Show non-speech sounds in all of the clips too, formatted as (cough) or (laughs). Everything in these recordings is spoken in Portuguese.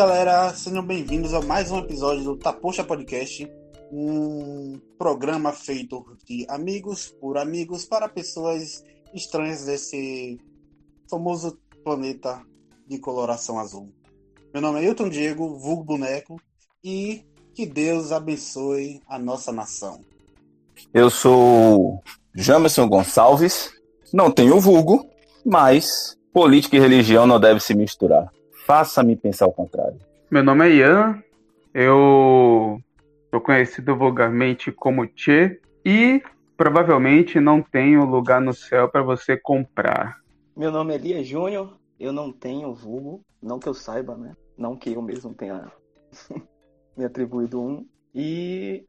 Galera, sejam bem-vindos a mais um episódio do Tapocha Podcast, um programa feito de amigos por amigos para pessoas estranhas desse famoso planeta de coloração azul. Meu nome é Hilton Diego, vulgo boneco, e que Deus abençoe a nossa nação. Eu sou Jamerson Gonçalves, não tenho vulgo, mas política e religião não devem se misturar. Faça-me pensar o contrário. Meu nome é Ian, eu sou conhecido vulgarmente como Tchê e provavelmente não tenho lugar no céu para você comprar. Meu nome é Lia Júnior, eu não tenho vulgo, não que eu saiba, né? Não que eu mesmo tenha (laughs) me atribuído um. E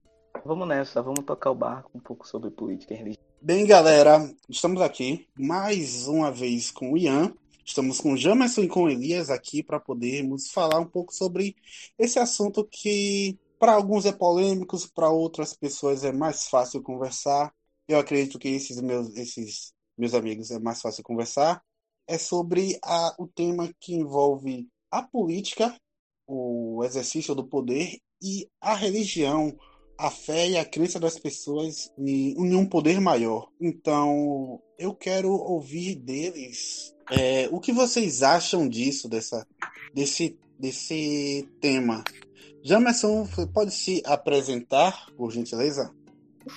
vamos nessa, vamos tocar o barco um pouco sobre política e religião. Bem, galera, estamos aqui mais uma vez com o Ian Estamos com Jamerson e com Elias aqui para podermos falar um pouco sobre esse assunto que para alguns é polêmico, para outras pessoas é mais fácil conversar. Eu acredito que esses meus, esses meus amigos é mais fácil conversar. É sobre a, o tema que envolve a política, o exercício do poder e a religião, a fé e a crença das pessoas em, em um poder maior. Então, eu quero ouvir deles é, o que vocês acham disso, dessa, desse, desse tema? Jamerson, pode se apresentar, por gentileza?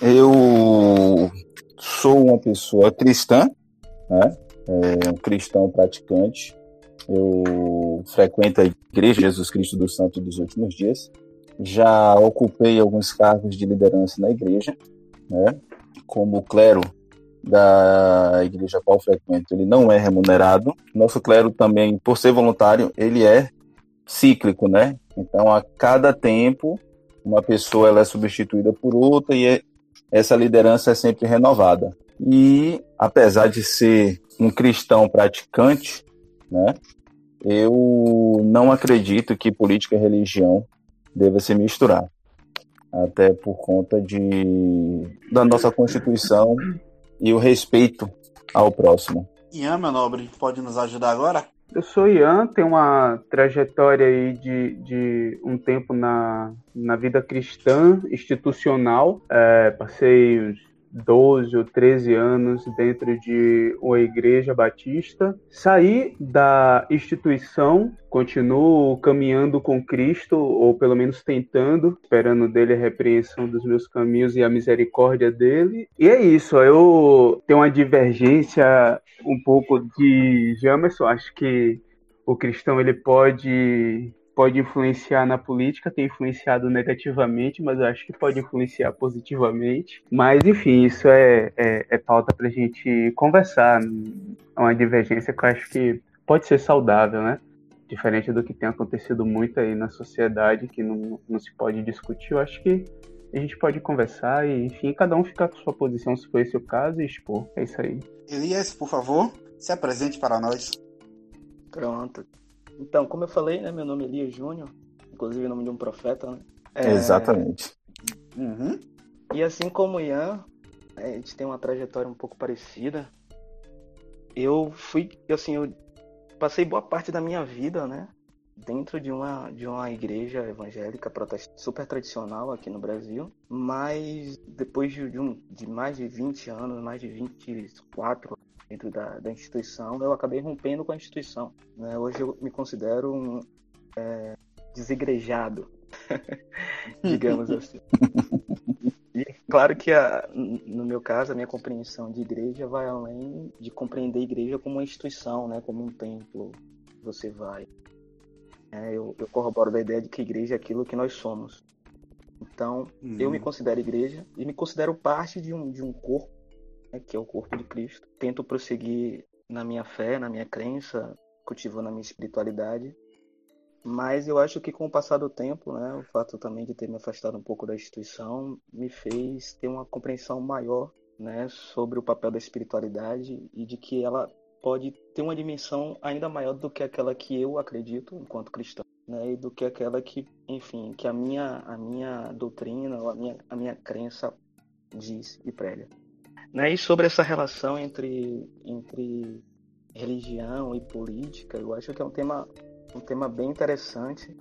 Eu sou uma pessoa cristã, né? É, um cristão praticante. Eu frequento a Igreja Jesus Cristo do Santo dos Últimos Dias. Já ocupei alguns cargos de liderança na igreja, né? como clero da igreja qual frequento, ele não é remunerado. Nosso clero também, por ser voluntário, ele é cíclico, né? Então, a cada tempo, uma pessoa ela é substituída por outra e é, essa liderança é sempre renovada. E, apesar de ser um cristão praticante, né? Eu não acredito que política e religião deva se misturar. Até por conta de, da nossa Constituição e o respeito ao próximo. Ian, meu nobre, pode nos ajudar agora? Eu sou Ian, tenho uma trajetória aí de, de um tempo na, na vida cristã institucional. É, passei 12 ou 13 anos dentro de uma igreja batista. Saí da instituição, continuo caminhando com Cristo, ou pelo menos tentando, esperando dele a repreensão dos meus caminhos e a misericórdia dele. E é isso, eu tenho uma divergência um pouco de Jamerson, acho que o cristão ele pode pode influenciar na política, tem influenciado negativamente, mas eu acho que pode influenciar positivamente. Mas, enfim, isso é, é, é pauta para a gente conversar. É uma divergência que eu acho que pode ser saudável, né? Diferente do que tem acontecido muito aí na sociedade, que não, não se pode discutir, eu acho que a gente pode conversar e, enfim, cada um ficar com sua posição, se for esse o caso, e expor. É isso aí. Elias, por favor, se apresente para nós. Pronto. Então, como eu falei, né, meu nome é Elias Júnior, inclusive o nome de um profeta, né? É... Exatamente. Uhum. E assim como o Ian, a gente tem uma trajetória um pouco parecida. Eu fui, assim, eu passei boa parte da minha vida, né, dentro de uma de uma igreja evangélica super tradicional aqui no Brasil, mas depois de, de, um, de mais de 20 anos, mais de 24 dentro da, da instituição, eu acabei rompendo com a instituição. Né? Hoje eu me considero um é, desigrejado, (laughs) digamos assim. E claro que a, no meu caso, a minha compreensão de igreja vai além de compreender a igreja como uma instituição, né? como um templo que você vai. É, eu, eu corroboro da ideia de que igreja é aquilo que nós somos. Então, uhum. eu me considero igreja e me considero parte de um, de um corpo né, que é o corpo de Cristo. Tento prosseguir na minha fé, na minha crença, cultivando a minha espiritualidade. Mas eu acho que com o passar do tempo, né, o fato também de ter me afastado um pouco da instituição me fez ter uma compreensão maior né, sobre o papel da espiritualidade e de que ela pode ter uma dimensão ainda maior do que aquela que eu acredito enquanto cristão, né, e do que aquela que, enfim, que a minha a minha doutrina ou a minha a minha crença diz e prega. Né? E sobre essa relação entre, entre religião e política, eu acho que é um tema um tema bem interessante.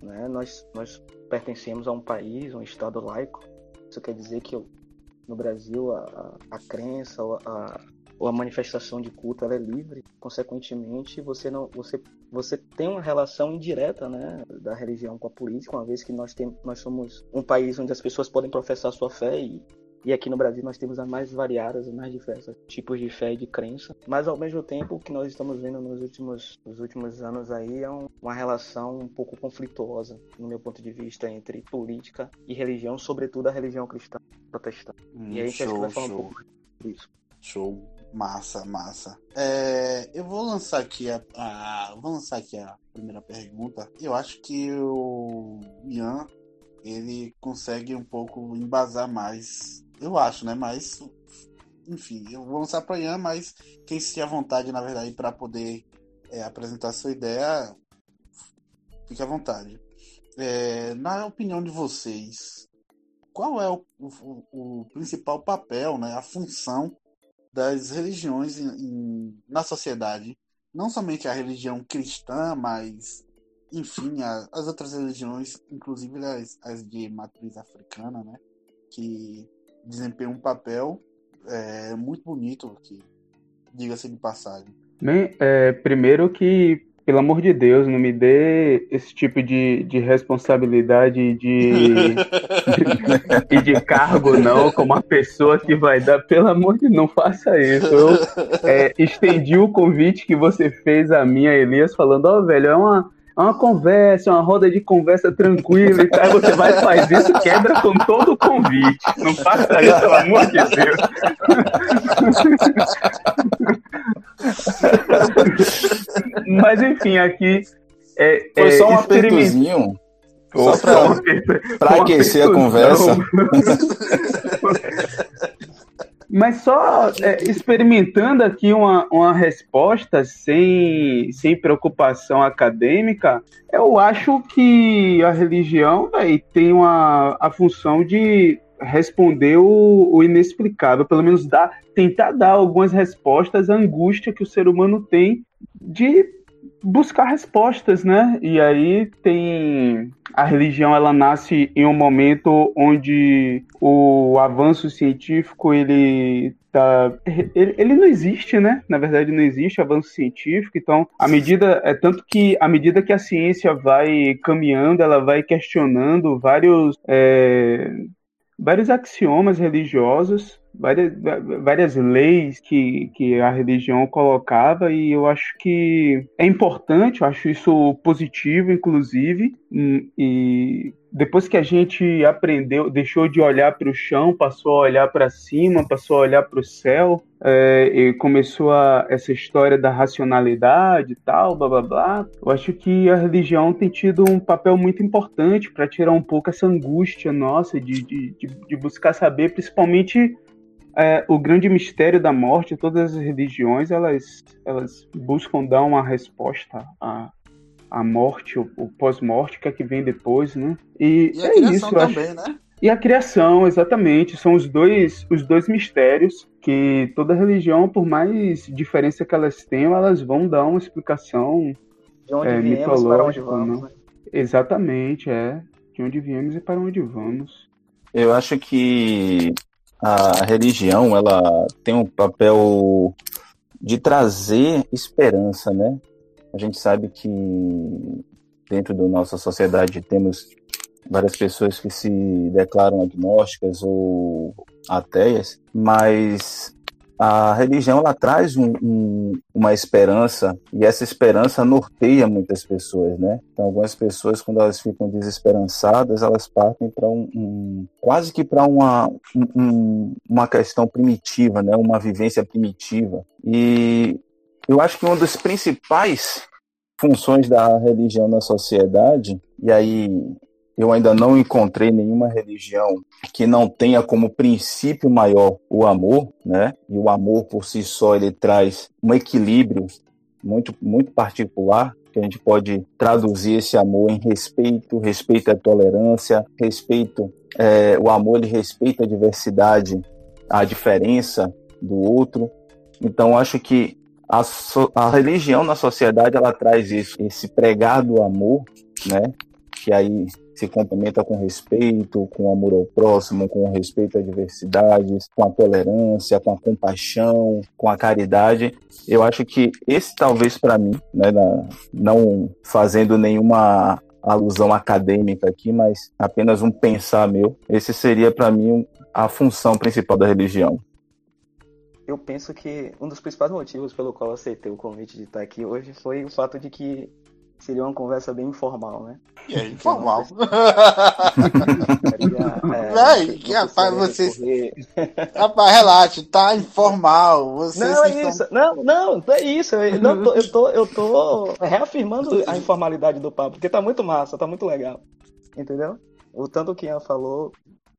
Né? Nós, nós pertencemos a um país, um Estado laico. Isso quer dizer que no Brasil a, a, a crença, a, ou a manifestação de culto ela é livre, consequentemente você não você você tem uma relação indireta, né, da religião com a política, uma vez que nós tem, nós somos um país onde as pessoas podem professar sua fé e e aqui no Brasil nós temos as mais variadas, as mais diversas tipos de fé e de crença. Mas ao mesmo tempo o que nós estamos vendo nos últimos, nos últimos anos aí é um, uma relação um pouco conflituosa, no meu ponto de vista, entre política e religião, sobretudo a religião cristã protestante. Hum, e aí a gente show, acho que vai falar show. um pouco disso. Show. Massa, massa. É, eu vou lançar aqui a, a, vou lançar aqui a primeira pergunta. Eu acho que o Ian ele consegue um pouco embasar mais. Eu acho, né? Mas enfim, eu vou lançar para Ian, mas quem se tiver vontade, na verdade, para poder é, apresentar sua ideia, fique à vontade. É, na opinião de vocês, qual é o, o, o principal papel, né, a função das religiões em, em, na sociedade. Não somente a religião cristã, mas, enfim, a, as outras religiões, inclusive as, as, de matriz africana, né? Que desempenham um papel é, muito bonito, que diga-se de passagem. Bem, é, primeiro que pelo amor de Deus, não me dê esse tipo de, de responsabilidade de, (laughs) e de, cargo, não, como a pessoa que vai dar. Pelo amor de Deus, não faça isso. Eu é, estendi o convite que você fez a mim, a Elias, falando: Ó, oh, velho, é uma, uma conversa, uma roda de conversa tranquila e tal. Você vai faz isso, quebra com todo o convite. Não faça isso, pelo amor de Deus. Mas enfim, aqui. É, Foi só um apertozinho. Só para aquecer a conversa. (laughs) Mas só é, experimentando aqui uma, uma resposta sem, sem preocupação acadêmica, eu acho que a religião tem uma, a função de responder o, o, inexplicável, pelo menos dar, tentar dar algumas respostas à angústia que o ser humano tem de buscar respostas, né? E aí tem a religião, ela nasce em um momento onde o avanço científico ele tá ele, ele não existe, né? Na verdade não existe avanço científico, então a medida é tanto que à medida que a ciência vai caminhando, ela vai questionando vários é, vários axiomas religiosos, várias, várias leis que, que a religião colocava, e eu acho que é importante, eu acho isso positivo, inclusive, e depois que a gente aprendeu, deixou de olhar para o chão, passou a olhar para cima, passou a olhar para o céu, é, e começou a, essa história da racionalidade e tal, blá blá blá. Eu acho que a religião tem tido um papel muito importante para tirar um pouco essa angústia nossa de, de, de, de buscar saber, principalmente é, o grande mistério da morte. Todas as religiões elas, elas buscam dar uma resposta a a morte, o, o pós-morte, que é que vem depois, né? E, e a é criação isso, também, acho... né? E a criação, exatamente, são os dois, os dois mistérios que toda religião, por mais diferença que elas tenham, elas vão dar uma explicação de onde é, viemos, para onde vamos. Né? Exatamente, é. De onde viemos e para onde vamos. Eu acho que a religião, ela tem um papel de trazer esperança, né? A gente sabe que dentro da nossa sociedade temos várias pessoas que se declaram agnósticas ou ateias, mas a religião ela traz um, um, uma esperança e essa esperança norteia muitas pessoas, né? Então, algumas pessoas quando elas ficam desesperançadas, elas partem para um, um, quase que para uma uma questão primitiva, né? Uma vivência primitiva e eu acho que uma das principais funções da religião na sociedade, e aí eu ainda não encontrei nenhuma religião que não tenha como princípio maior o amor, né? E o amor por si só ele traz um equilíbrio muito muito particular que a gente pode traduzir esse amor em respeito, respeito à tolerância, respeito é, o amor ele respeita a diversidade, a diferença do outro. Então acho que a, so, a religião na sociedade ela traz isso, esse pregar do amor, né? Que aí se complementa com respeito, com amor ao próximo, com respeito às diversidades, com a tolerância, com a compaixão, com a caridade. Eu acho que esse talvez para mim, né, não fazendo nenhuma alusão acadêmica aqui, mas apenas um pensar meu, esse seria para mim a função principal da religião. Eu penso que um dos principais motivos pelo qual aceitei o convite de estar aqui hoje foi o fato de que seria uma conversa bem informal, né? E é informal. (laughs) é, que rapaz, vocês. rapaz, relaxa, tá informal. Vocês não, é isso. Não, não, é isso. Eu, não, tô, eu, tô, eu tô reafirmando a informalidade do papo, porque tá muito massa, tá muito legal. Entendeu? O tanto que Ian falou,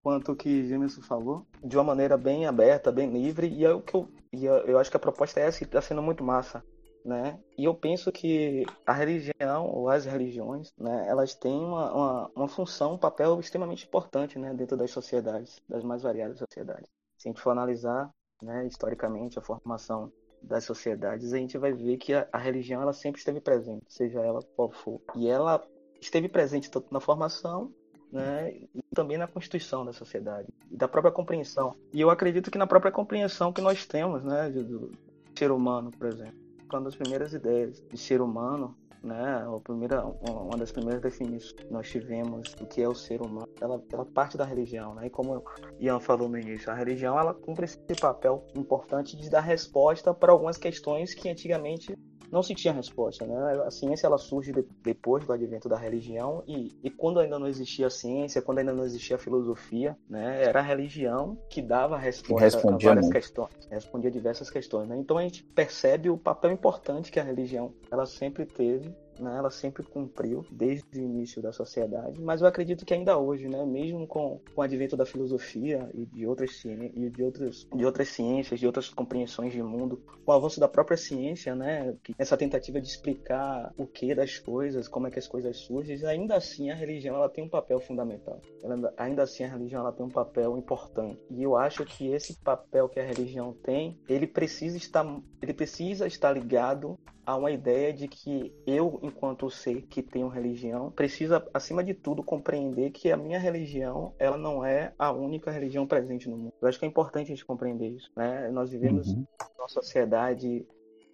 quanto que Jameson falou, de uma maneira bem aberta, bem livre, e é o que eu, e eu, eu acho que a proposta é essa que tá sendo muito massa né? E eu penso que a religião ou as religiões, né, elas têm uma, uma, uma, função, um papel extremamente importante, né, dentro das sociedades, das mais variadas sociedades. Se a gente for analisar, né, historicamente a formação das sociedades, a gente vai ver que a, a religião ela sempre esteve presente, seja ela qual for. E ela esteve presente tanto na formação né, e também na constituição da sociedade, e da própria compreensão. E eu acredito que na própria compreensão que nós temos, né, do, do ser humano, por exemplo uma das primeiras ideias de ser humano, né? A primeira, uma das primeiras definições que nós tivemos do que é o ser humano, ela, ela parte da religião, né? E como Ian falou no início, a religião ela cumpre esse papel importante de dar resposta para algumas questões que antigamente não se tinha resposta, né? A ciência ela surge de, depois do advento da religião e, e quando ainda não existia ciência, quando ainda não existia filosofia, né? Era a religião que dava resposta a várias muito. questões, respondia diversas questões, né? Então a gente percebe o papel importante que a religião ela sempre teve né, ela sempre cumpriu desde o início da sociedade, mas eu acredito que ainda hoje, né, mesmo com, com o advento da filosofia e de outras e de outras de outras ciências, de outras compreensões de mundo, o avanço da própria ciência, né, essa tentativa de explicar o que das coisas, como é que as coisas surgem, ainda assim a religião ela tem um papel fundamental. Ela, ainda assim a religião ela tem um papel importante. E eu acho que esse papel que a religião tem, ele precisa estar ele precisa estar ligado a uma ideia de que eu, enquanto ser que tenho religião, precisa, acima de tudo, compreender que a minha religião, ela não é a única religião presente no mundo. Eu acho que é importante a gente compreender isso, né? Nós vivemos uhum. numa sociedade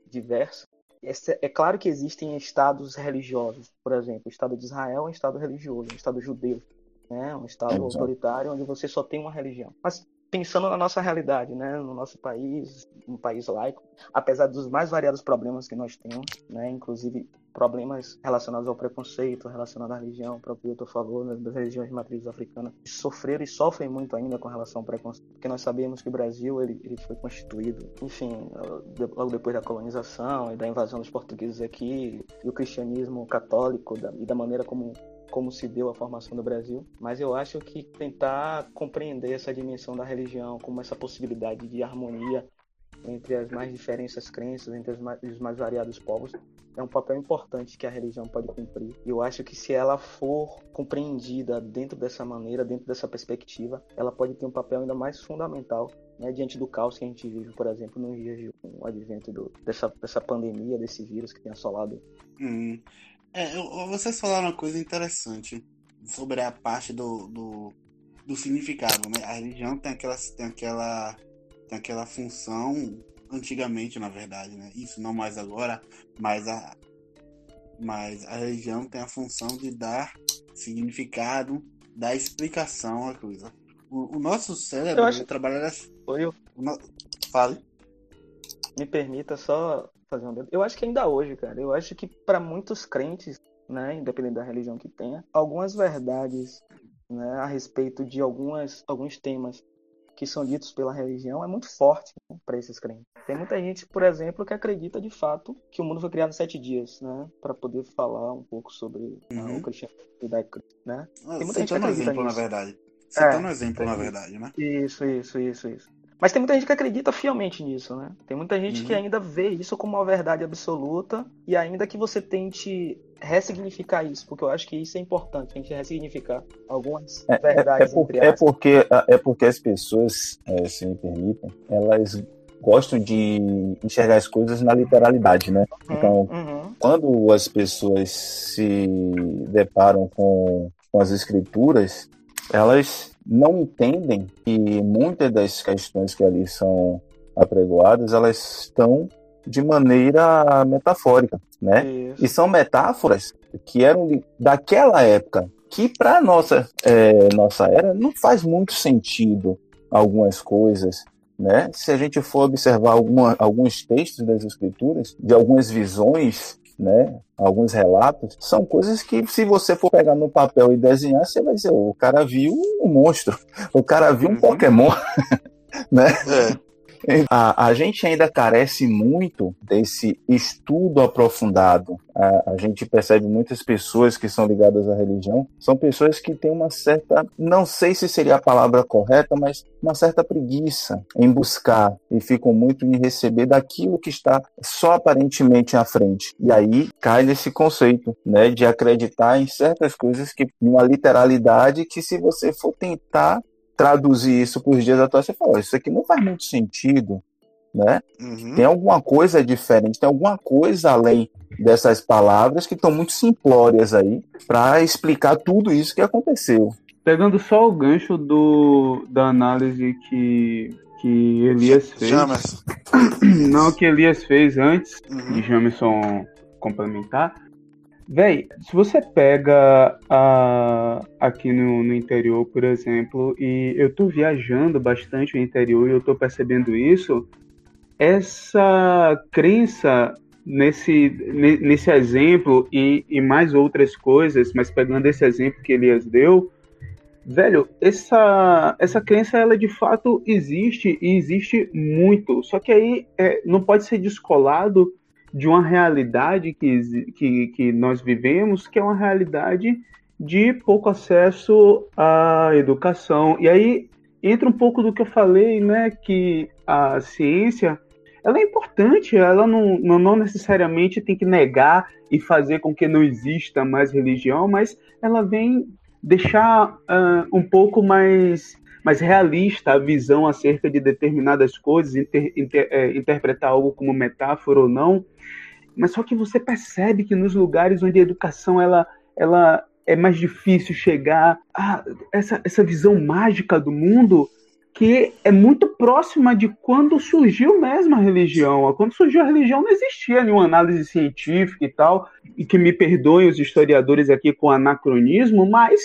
diversa. É claro que existem estados religiosos, por exemplo, o Estado de Israel é um Estado religioso, um Estado judeu, né? um Estado é autoritário onde você só tem uma religião. Mas pensando na nossa realidade, né, no nosso país, um país laico, apesar dos mais variados problemas que nós temos, né, inclusive problemas relacionados ao preconceito, relacionados à religião, o próprio Vitor falou, né, das religiões de matriz africana, sofreram e sofrem muito ainda com relação ao preconceito, porque nós sabemos que o Brasil ele, ele foi constituído, enfim, logo depois da colonização e da invasão dos portugueses aqui, e o cristianismo católico da, e da maneira como como se deu a formação do Brasil, mas eu acho que tentar compreender essa dimensão da religião como essa possibilidade de harmonia entre as mais diferentes crenças, entre mais, os mais variados povos, é um papel importante que a religião pode cumprir. E eu acho que se ela for compreendida dentro dessa maneira, dentro dessa perspectiva, ela pode ter um papel ainda mais fundamental né, diante do caos que a gente vive, por exemplo, nos dias de um advento do, dessa, dessa pandemia, desse vírus que tem assolado. Hum. É, vocês falaram uma coisa interessante sobre a parte do, do, do, significado, né? A religião tem aquela, tem aquela, tem aquela função antigamente, na verdade, né? Isso não mais agora, mas a, mas a religião tem a função de dar significado, dar explicação à coisa. O, o nosso cérebro acho... trabalha assim. Oi, eu... no... Fale. Me permita só fazer um Eu acho que ainda hoje, cara, eu acho que para muitos crentes, né, independente da religião que tenha, algumas verdades, né, a respeito de algumas alguns temas que são ditos pela religião é muito forte né, para esses crentes. Tem muita gente, por exemplo, que acredita de fato que o mundo foi criado em sete dias, né? Para poder falar um pouco sobre né, uhum. o cristianismo né? Ah, Tem muita gente que acredita exemplo, nisso. na verdade. Você é, tá no exemplo, é, na verdade, né? Isso, isso, isso, isso. Mas tem muita gente que acredita fielmente nisso, né? Tem muita gente uhum. que ainda vê isso como uma verdade absoluta e ainda que você tente ressignificar isso, porque eu acho que isso é importante, a gente ressignificar algumas é, verdades. É, é, por, é porque, é porque as pessoas, é, se me permitem, elas gostam de enxergar as coisas na literalidade, né? Uhum, Então, uhum. quando as pessoas se deparam com, com as escrituras, elas não entendem que muitas das questões que ali são apregoadas, elas estão de maneira metafórica, né? Isso. E são metáforas que eram daquela época, que para nossa é, nossa era não faz muito sentido algumas coisas, né? Se a gente for observar alguma, alguns textos das escrituras, de algumas visões, né? Alguns relatos, são coisas que se você for pegar no papel e desenhar, você vai dizer, o cara viu um monstro, o cara viu um Uhum. Pokémon, (laughs) né? É. (laughs) A, a gente ainda carece muito desse estudo aprofundado. A, a gente percebe muitas pessoas que são ligadas à religião, são pessoas que têm uma certa, não sei se seria a palavra correta, mas uma certa preguiça em buscar e ficam muito em receber daquilo que está só aparentemente à frente. E aí cai nesse conceito, né, de acreditar em certas coisas que, uma literalidade que se você for tentar traduzir isso para os dias atuais, você fala, "Ó, isso aqui não faz muito sentido, né? Uhum. Tem alguma coisa diferente, tem alguma coisa além dessas palavras que estão muito simplórias aí para explicar tudo isso que aconteceu. Pegando só o gancho do, da análise que, que Elias fez. Jamerson. (clears throat) Não, que Elias fez antes de Uhum. Jamerson complementar. Véi, se você pega a, aqui no, no interior, por exemplo, e eu tô viajando bastante no interior e eu tô percebendo isso, essa crença nesse, ne- nesse exemplo e, e mais outras coisas, mas pegando esse exemplo que Elias deu, velho, essa, essa crença ela de fato existe e existe muito. Só que aí é, não pode ser descolado de uma realidade que, que, que nós vivemos, que é uma realidade de pouco acesso à educação. E aí entra um pouco do que eu falei, né, que a ciência ela é importante, ela não, não, necessariamente tem que negar e fazer com que não exista mais religião, mas ela vem deixar ah, um pouco mais, mais realista a visão acerca de determinadas coisas, inter- inter- eh, interpretar algo como metáfora ou não. Mas só que você percebe que nos lugares onde a educação ela, ela é mais difícil chegar a essa, essa visão mágica do mundo que é muito próxima de quando surgiu mesmo a religião. Quando surgiu a religião não existia nenhuma análise científica e tal, e que me perdoem os historiadores aqui com anacronismo, mas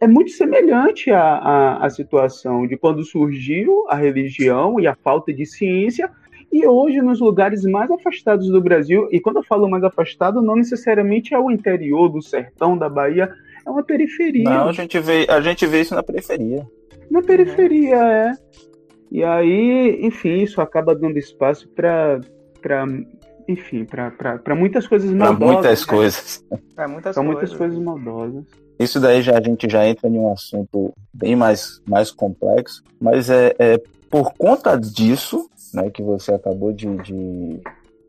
é muito semelhante à, à, à situação de quando surgiu a religião e a falta de ciência, e hoje nos lugares mais afastados do Brasil, e quando eu falo mais afastado, não necessariamente é o interior do sertão da Bahia, é uma periferia. Não, a gente vê, a gente vê isso na periferia. Na periferia, é. E aí, enfim, isso acaba dando espaço para, enfim, para muitas coisas Para maldosas. muitas né? coisas. É muitas Pra coisas. muitas coisas maldosas. Isso daí já a gente já entra em um assunto bem mais, mais complexo, mas é, é por conta disso, né, que você acabou de, de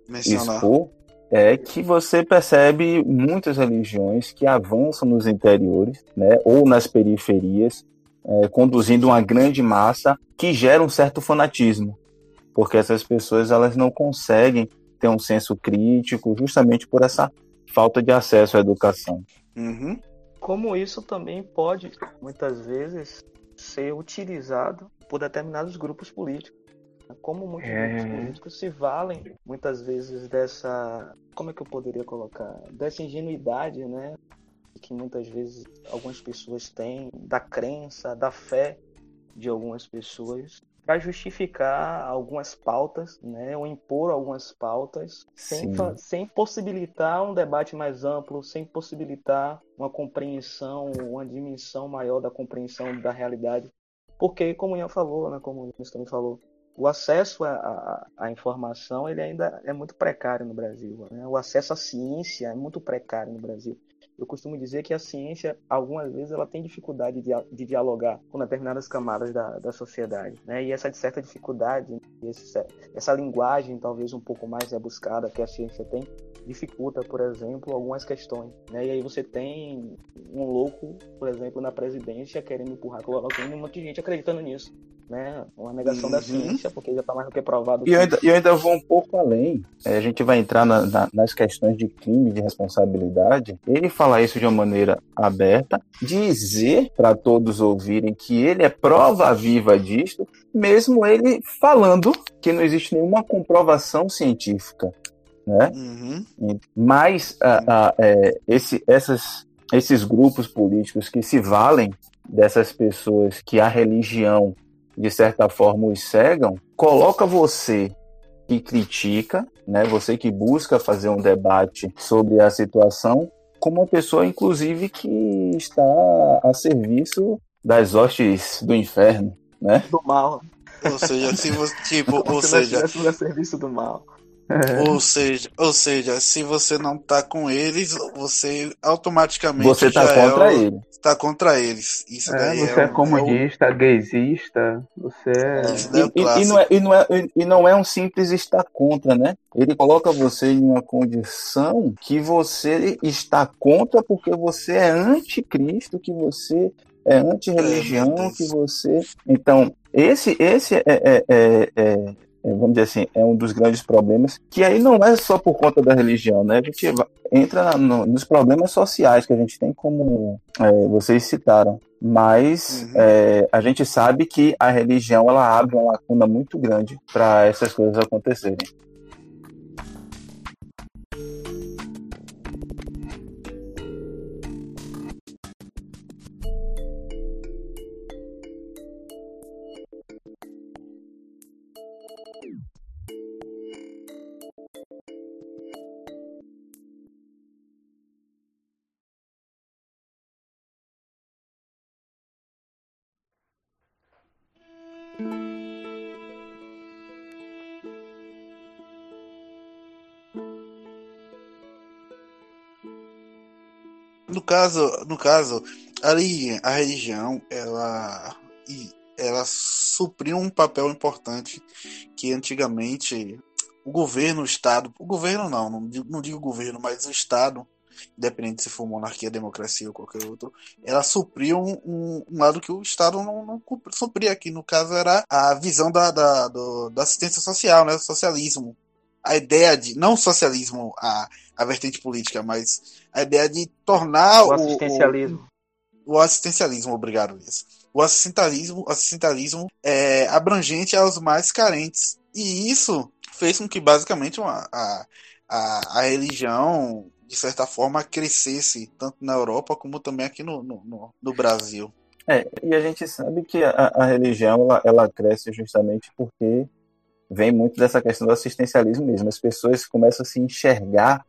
expor, é que você percebe muitas religiões que avançam nos interiores, né, ou nas periferias, é, conduzindo uma grande massa que gera um certo fanatismo, porque essas pessoas elas não conseguem ter um senso crítico justamente por essa falta de acesso à educação. Uhum. Como isso também pode, muitas vezes, ser utilizado por determinados grupos políticos. Como muitos É. políticos se valem, muitas vezes, dessa. Como é que eu poderia colocar? Dessa ingenuidade, né? Que muitas vezes algumas pessoas têm, da crença, da fé de algumas pessoas, para justificar algumas pautas, né? Ou impor algumas pautas, sem, sem possibilitar um debate mais amplo, sem possibilitar uma compreensão, uma dimensão maior da compreensão da realidade. Porque, como o Ian falou, né, como o Luiz também falou, o acesso à, informação ele ainda é muito precário no Brasil. Né? O acesso à ciência é muito precário no Brasil. Eu costumo dizer que a ciência, algumas vezes, ela tem dificuldade de, de dialogar com determinadas camadas da, da sociedade. Né? E essa certa dificuldade, esse, essa linguagem talvez um pouco mais rebuscada que a ciência tem, dificulta, por exemplo, algumas questões. Né? E aí você tem um louco, por exemplo, na presidência querendo empurrar cloroquina e um monte de gente acreditando nisso né? Uma negação uhum. da ciência, porque já está mais do que provado. E eu ainda, eu ainda vou um pouco além. É, a gente vai entrar na, na, nas questões de crime, de responsabilidade. Ele falar isso de uma maneira aberta, dizer para todos ouvirem que ele é prova viva disto, mesmo ele falando que não existe nenhuma comprovação científica. Né? Uhum. Mas a, a, é, esse, essas, esses grupos políticos que se valem dessas pessoas que a religião de certa forma os cegam, coloca você que critica, né, você que busca fazer um debate sobre a situação, como uma pessoa, inclusive, que está a serviço das hostes do inferno, né? Do mal. Ou seja, se você, tipo, (laughs) ou seja, a serviço do mal. É. Ou seja, ou seja, se você não tá com eles, você automaticamente você tá contra é o, eles. Tá contra eles. Isso é, daí você é, é comunista, é o... gaysista, você é... E, e, e, não é, e, não é, e não é um simples estar contra, né? Ele coloca você em uma condição que você está contra porque você é anticristo, que você é anti-religião, que você. Então, esse, esse é, é, é, é é, vamos dizer assim, é um dos grandes problemas, que aí não é só por conta da religião, né? A gente entra no, nos problemas sociais que a gente tem, como é, vocês citaram. Mas uhum. é, a gente sabe que a religião ela abre uma lacuna muito grande para essas coisas acontecerem. Caso, no caso, ali a religião, ela ela supriu um papel importante que antigamente o governo, o Estado, o governo não, não digo, não digo governo, mas o Estado, independente se for monarquia, democracia ou qualquer outro, ela supriu um, um lado que o Estado não, não supria aqui. No caso, era a visão da, da, do, da assistência social, né, socialismo. A ideia de, não socialismo, a, a vertente política, mas a ideia de tornar o assistencialismo. O, o assistencialismo, obrigado, Luiz. O assistencialismo, assistencialismo é abrangente aos mais carentes. E isso fez com que basicamente uma, a, a, a religião de certa forma, crescesse tanto na Europa como também aqui no, no, no Brasil. É, e a gente sabe que a, a religião ela, ela, cresce justamente porque vem muito dessa questão do assistencialismo mesmo. As pessoas começam a se enxergar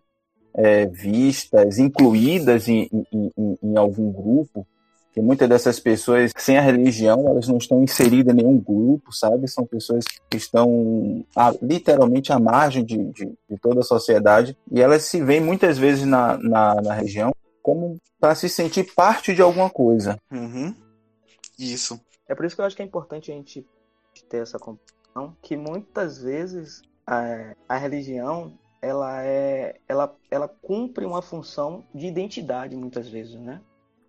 é, vistas, incluídas em, em, em, em algum grupo, que muitas dessas pessoas, sem a religião, elas não estão inseridas em nenhum grupo, sabe? São pessoas que estão a, literalmente à margem de, de, de, toda a sociedade e elas se veem muitas vezes na, na, na região como para se sentir parte de alguma coisa. Uhum. Isso. É por isso que eu acho que é importante a gente ter essa compreensão que muitas vezes a, a religião ela é ela ela cumpre uma função de identidade muitas vezes, né?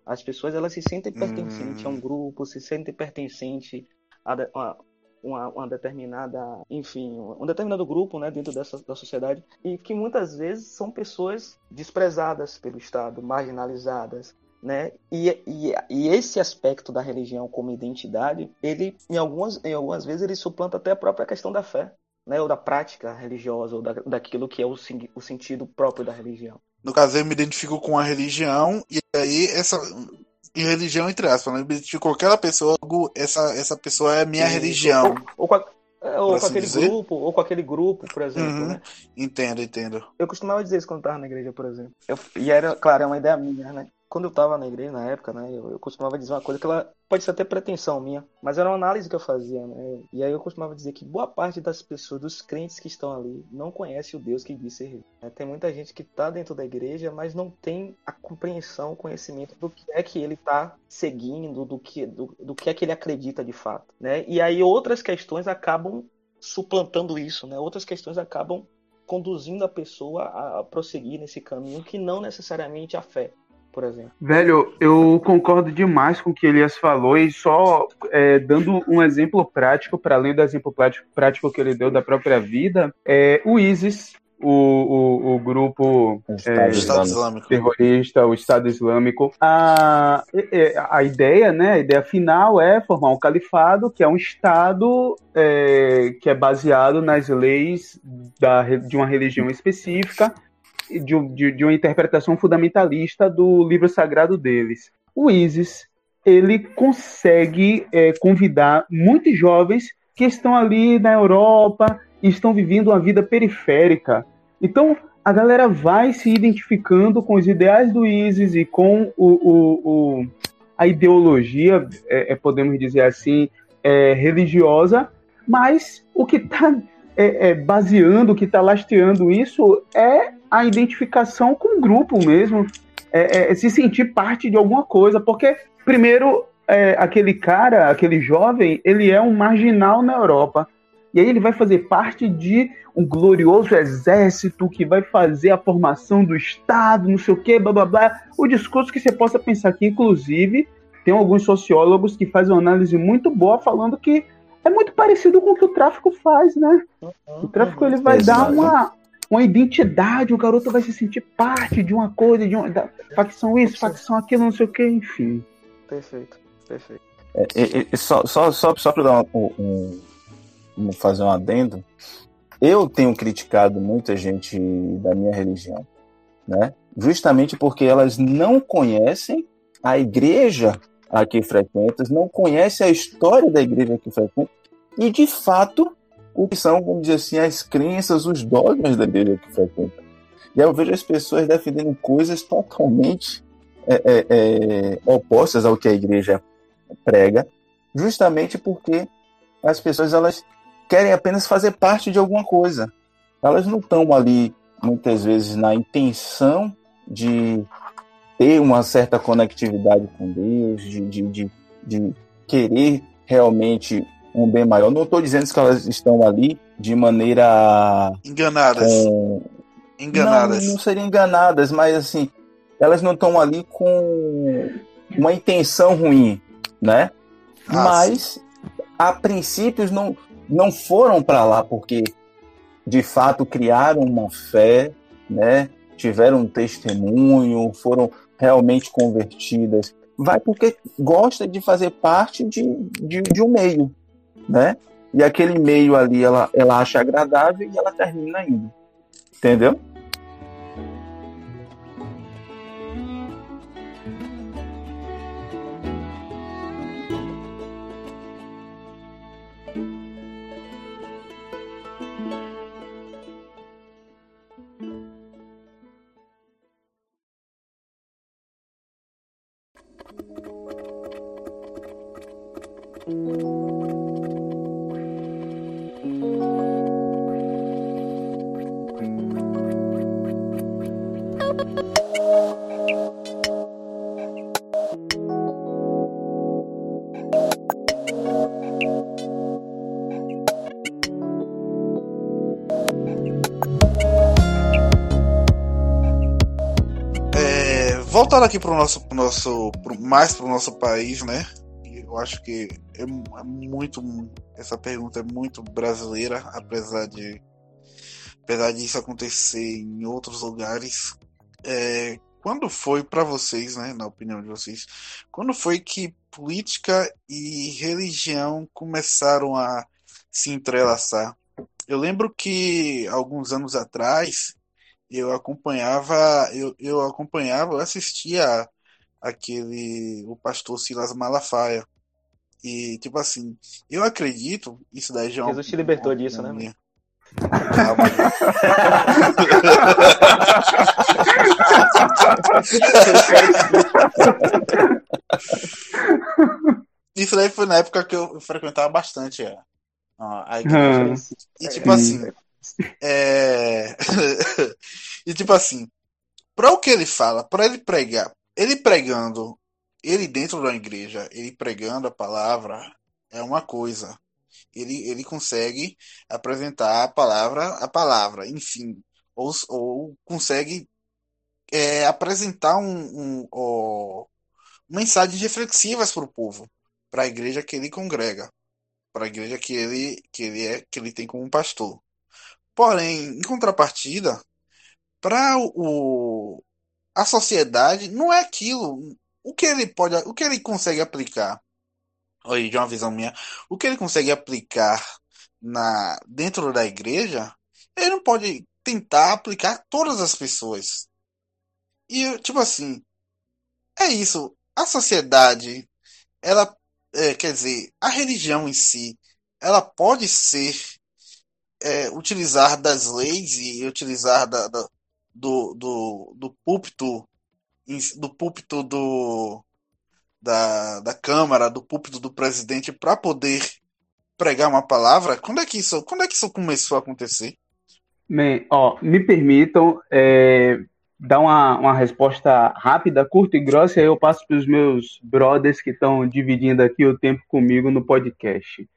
As pessoas elas se sentem pertencentes a um hum. grupo, se sentem pertencentes a, a uma, uma, determinada, enfim, um determinado grupo, né, dentro dessa da sociedade e que muitas vezes são pessoas desprezadas pelo Estado, marginalizadas, né? E, e, e, esse aspecto da religião como identidade, ele em algumas, em algumas vezes ele suplanta até a própria questão da fé, né? Ou da prática religiosa ou da, daquilo que é o, o sentido próprio da religião. No caso, eu me identifico com a religião, e aí essa. E religião entre aspas, né? eu me identifico com aquela pessoa, essa, essa pessoa é minha religião. Ou, ou com, a, é, ou com assim aquele dizer? grupo, ou com aquele grupo, por exemplo, uhum. né? Entendo, entendo. Eu costumava dizer isso quando estava na igreja, por exemplo. Eu, e era, claro, é uma ideia minha, né? Quando eu estava na igreja na época, né, eu, eu, costumava dizer uma coisa que ela pode ser até pretensão minha, mas era uma análise que eu fazia, né? E aí eu costumava dizer que boa parte das pessoas, dos crentes que estão ali, não conhece o Deus que diz ser né? Tem muita gente que está dentro da igreja, mas não tem a compreensão, o conhecimento do que é que ele está seguindo, do que, do, do que é que ele acredita de fato, né? E aí outras questões acabam suplantando isso, né? Outras questões acabam conduzindo a pessoa a prosseguir nesse caminho que não necessariamente a fé, por exemplo. Velho, eu concordo demais com o que Elias falou e só é, dando um exemplo prático, para além do exemplo prático, que ele deu da própria vida, é, o ISIS o, o, o grupo é, Islâmico. terrorista, o Estado Islâmico. A, a ideia, né, a ideia final é formar um califado, que é um Estado é, que é baseado nas leis da, de uma religião específica, de, de, de uma interpretação fundamentalista do livro sagrado deles. O ISIS, ele consegue é, convidar muitos jovens que estão ali na Europa, e estão vivendo uma vida periférica. Então, a galera vai se identificando com os ideais do ISIS e com o, o, o a ideologia, é, é, podemos dizer assim, é, religiosa, mas o que está é, é, baseando, o que está lastreando isso é a identificação com o grupo mesmo, é, se sentir parte de alguma coisa, porque, primeiro, aquele cara, aquele jovem, ele é um marginal na Europa, e aí ele vai fazer parte de um glorioso exército que vai fazer a formação do Estado, não sei o quê, blá blá blá. O discurso que você possa pensar aqui, inclusive, tem alguns sociólogos que fazem uma análise muito boa falando que é muito parecido com o que o tráfico faz, né? O tráfico ele vai dar uma, uma identidade, o garoto vai se sentir parte de uma coisa, de uma da, facção isso, facção aquilo, não sei o que, enfim. Perfeito, perfeito. É, é, é, só só, só, só para dar um, um fazer um adendo, eu tenho criticado muita gente da minha religião, né? Justamente porque elas não conhecem a igreja a que frequentam, não conhecem a história da igreja que frequentam e, de fato, o que são, vamos dizer assim, as crenças, os dogmas da igreja que frequentam. E aí eu vejo as pessoas defendendo coisas totalmente é, é, é, opostas ao que a igreja prega, justamente porque as pessoas elas querem apenas fazer parte de alguma coisa. Elas não estão ali, muitas vezes, na intenção de ter uma certa conectividade com Deus, de, de, de, de querer realmente um bem maior. Não estou dizendo que elas estão ali de maneira. Enganadas. Com... Enganadas. Não, não seriam enganadas, mas assim, elas não estão ali com uma intenção ruim, né? Ah, mas, sim. a princípios, não, não foram para lá porque de fato criaram uma fé, né? tiveram um testemunho, foram realmente convertidas. Vai porque gosta de fazer parte de, de, de um meio, né? E aquele meio ali ela, ela acha agradável e ela termina indo. Entendeu? Voltando aqui para o nosso, pro nosso pro, mais o nosso país, né? Eu acho que é, é, muito essa pergunta é muito brasileira, apesar de apesar disso acontecer em outros lugares. É, quando foi para vocês, né, na opinião de vocês, quando foi que política e religião começaram a se entrelaçar? Eu lembro que alguns anos atrás eu acompanhava, eu, eu acompanhava, eu assistia aquele o pastor Silas Malafaia. E tipo assim, eu acredito, isso daí já é Jesus te libertou disso, né? Minha... Calma. (laughs) Isso daí foi na época que eu frequentava bastante a, a igreja. Hum. E tipo assim, é... (laughs) e tipo assim, para o que ele fala, para ele pregar, ele pregando, ele dentro da igreja, ele pregando a palavra é uma coisa. ele, ele consegue apresentar a palavra a palavra, enfim, ou, ou consegue é, apresentar um, um, um, mensagens reflexivas para o povo, para a igreja que ele congrega, para a igreja que ele, que, ele é, que ele tem como pastor. Porém, em contrapartida, para o, a sociedade não é aquilo. O que ele pode, o que ele consegue aplicar, aí de uma visão minha, o que ele consegue aplicar na dentro da igreja, ele não pode tentar aplicar todas as pessoas. E tipo assim, é isso. A sociedade, ela, é, quer dizer, a religião em si, ela pode ser é, utilizar das leis e utilizar da, da, do, do, do púlpito do púlpito do, da, da Câmara, do púlpito do presidente para poder pregar uma palavra? Quando é que isso, quando é que isso começou a acontecer? Bem, ó, me permitam é, dar uma, uma resposta rápida, curta e grossa, e aí eu passo para os meus brothers que estão dividindo aqui o tempo comigo no podcast.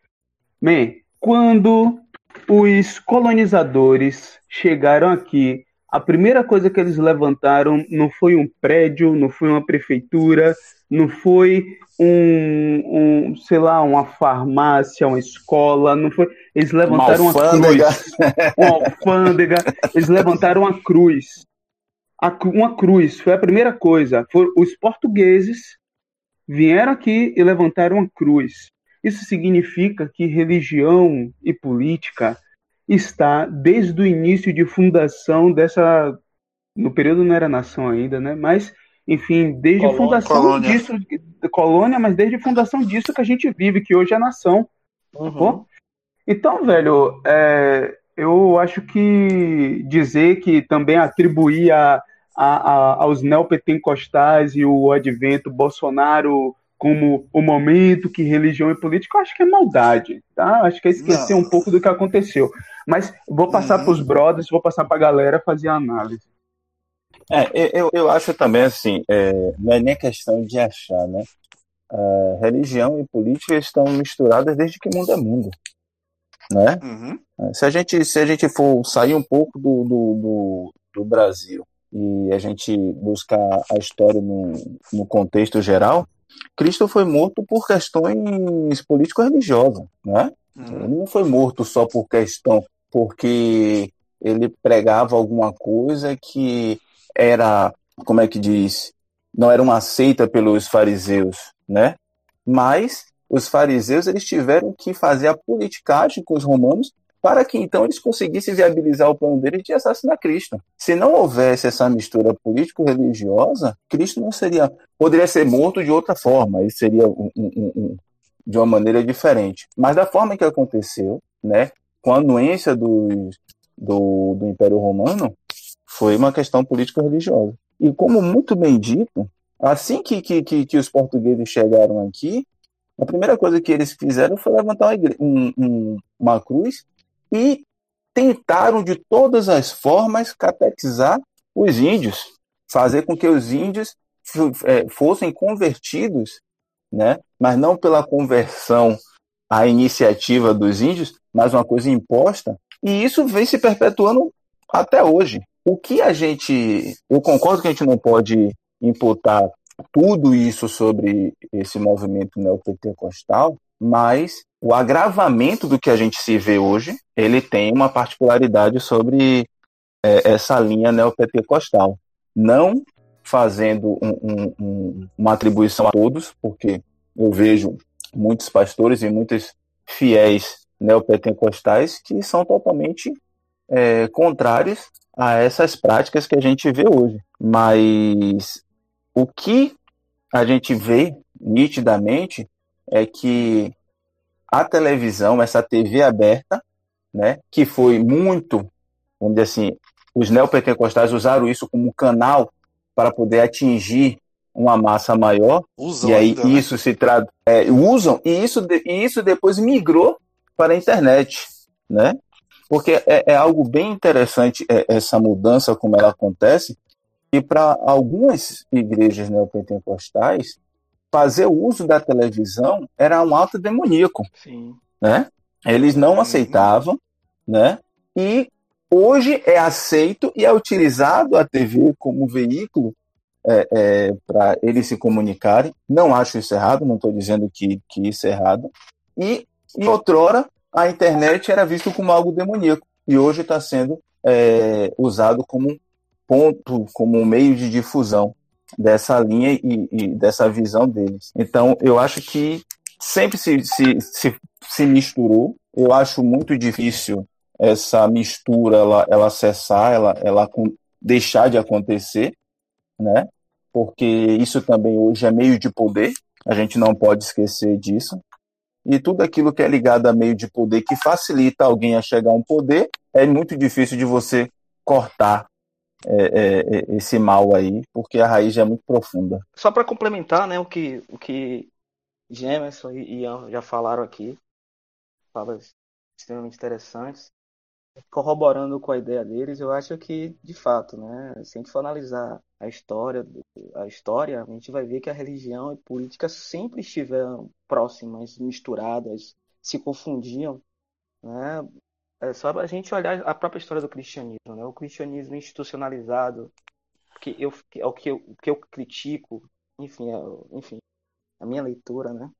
Bem, quando os colonizadores chegaram aqui, a primeira coisa que eles levantaram não foi um prédio, não foi uma prefeitura, não foi um, um sei lá, uma farmácia, uma escola, não foi. Eles levantaram uma, uma cruz, uma alfândega, eles levantaram uma cruz. Uma cruz foi a primeira coisa. Foi, os portugueses vieram aqui e levantaram uma cruz. Isso significa que religião e política está desde o início de fundação dessa. No período não era nação ainda, né? Mas, enfim, desde a fundação colônia. disso, colônia, mas desde a fundação disso que a gente vive, que hoje é nação. Uhum. Então, velho, é, eu acho que dizer que também atribuir a, a, a, aos neopentecostais e o advento Bolsonaro como o momento que religião e política, eu acho que é maldade, tá? Acho que é esquecer Não. um pouco do que aconteceu. Mas vou passar uhum. para os brothers, vou passar para a galera fazer a análise. É, eu, eu acho também assim, é, não é nem questão de achar, né? Uh, religião e política estão misturadas desde que mundo é mundo, né? Uhum. É, se a gente se a gente for sair um pouco do, do, do, do Brasil e a gente buscar a história no, no contexto geral, Cristo foi morto por questões político-religiosas, né? Uhum. Ele não foi morto só por questão, porque ele pregava alguma coisa que era, como é que diz, não era uma aceita pelos fariseus, né? Mas os fariseus eles tiveram que fazer a politicagem com os romanos para que então eles conseguissem viabilizar o plano deles de assassinar Cristo. Se não houvesse essa mistura político-religiosa, Cristo não seria, poderia ser morto de outra forma, ele seria um, um, um, de uma maneira diferente. Mas da forma que aconteceu, né, com a anuência do, do, do Império Romano, foi uma questão político-religiosa. E como muito bem dito, assim que, que, que, que os portugueses chegaram aqui, a primeira coisa que eles fizeram foi levantar uma, igreja, um, um, uma cruz e tentaram de todas as formas catequizar os índios, fazer com que os índios é, fossem convertidos, né? mas não pela conversão à iniciativa dos índios, mas uma coisa imposta, e isso vem se perpetuando até hoje. O que a gente. Eu concordo que a gente não pode imputar tudo isso sobre esse movimento neopentecostal, mas o agravamento do que a gente se vê hoje, ele tem uma particularidade sobre é, essa linha neopentecostal. Não fazendo um, um, um, uma atribuição a todos, porque eu vejo muitos pastores e muitos fiéis neopentecostais que são totalmente é, contrários a essas práticas que a gente vê hoje. Mas o que a gente vê nitidamente é que a televisão, essa TV aberta, né, que foi muito, vamos dizer assim, os neopentecostais usaram isso como canal para poder atingir uma massa maior. Usam e aí ainda, né? isso né? se traduz. É, usam, e isso, e isso depois migrou para a internet, né? Porque é, é algo bem interessante é, essa mudança, como ela acontece, e para algumas igrejas neopentecostais, fazer uso da televisão era um ato demoníaco. Sim. Né? Eles não aceitavam, né? E hoje é aceito e é utilizado a TV como veículo é, é, para eles se comunicarem. Não acho isso errado, não estou dizendo que, que isso é errado. E, e outrora, a internet era visto como algo demoníaco e hoje está sendo é, usado como ponto, como um meio de difusão dessa linha e, e, dessa visão deles. Então, eu acho que sempre se, se, se, se misturou. Eu acho muito difícil essa mistura ela, ela cessar, ela, ela deixar de acontecer, né? Porque isso também hoje é meio de poder, a gente não pode esquecer disso. E tudo aquilo que é ligado a meio de poder que facilita alguém a chegar a um poder, é muito difícil de você cortar é, é, é esse mal aí, porque a raiz é muito profunda. Só para complementar, né, o que o que Gemerson e Ian já falaram aqui, falas extremamente interessantes corroborando com a ideia deles, eu acho que, de fato, né, se a gente for analisar a história, a história, a gente vai ver que a religião e política sempre estiveram próximas, misturadas, se confundiam, né? É só a gente olhar a própria história do cristianismo, né? O cristianismo institucionalizado, que eu, é o que eu, que eu critico, enfim, é, enfim, a minha leitura, né?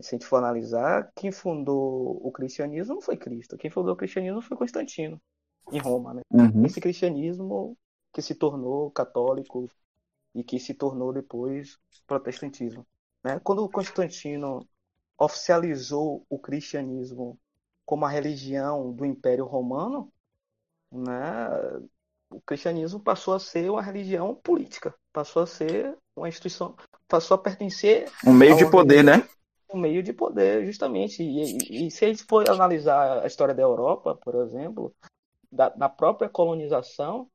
se a gente for analisar, quem fundou o cristianismo não foi Cristo. Quem fundou o cristianismo foi Constantino, em Roma. Né? Uhum. Esse cristianismo que se tornou católico e que se tornou depois protestantismo. Né? Quando Constantino oficializou o cristianismo como a religião do Império Romano, né, o cristianismo passou a ser uma religião política, passou a ser uma instituição, passou a pertencer um meio de poder, né? um meio de poder, justamente. E, e, e, se a gente for analisar a história da Europa, por exemplo, da, da própria colonização,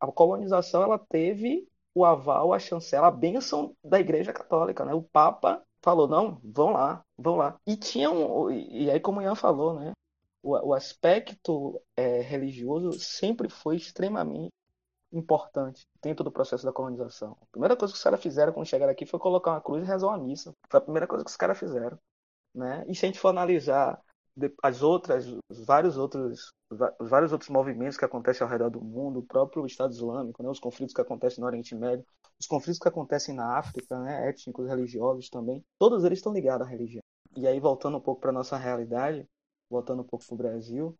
a colonização ela teve o aval, a chancela, a bênção da Igreja Católica, né? O Papa falou, não, vão lá, vão lá. E tinha um, e aí como o Ian falou, né? O, o aspecto é, religioso sempre foi extremamente importante dentro do processo da colonização. A primeira coisa que os caras fizeram quando chegaram aqui foi colocar uma cruz e rezar uma missa. Foi a primeira coisa que os caras fizeram. Né? E se a gente for analisar as outras, os vários outros, os vários outros movimentos que acontecem ao redor do mundo, o próprio Estado Islâmico, né? os conflitos que acontecem no Oriente Médio, os conflitos que acontecem na África, né? étnicos, religiosos também, todos eles estão ligados à religião. E aí, voltando um pouco para nossa realidade, voltando um pouco para o Brasil,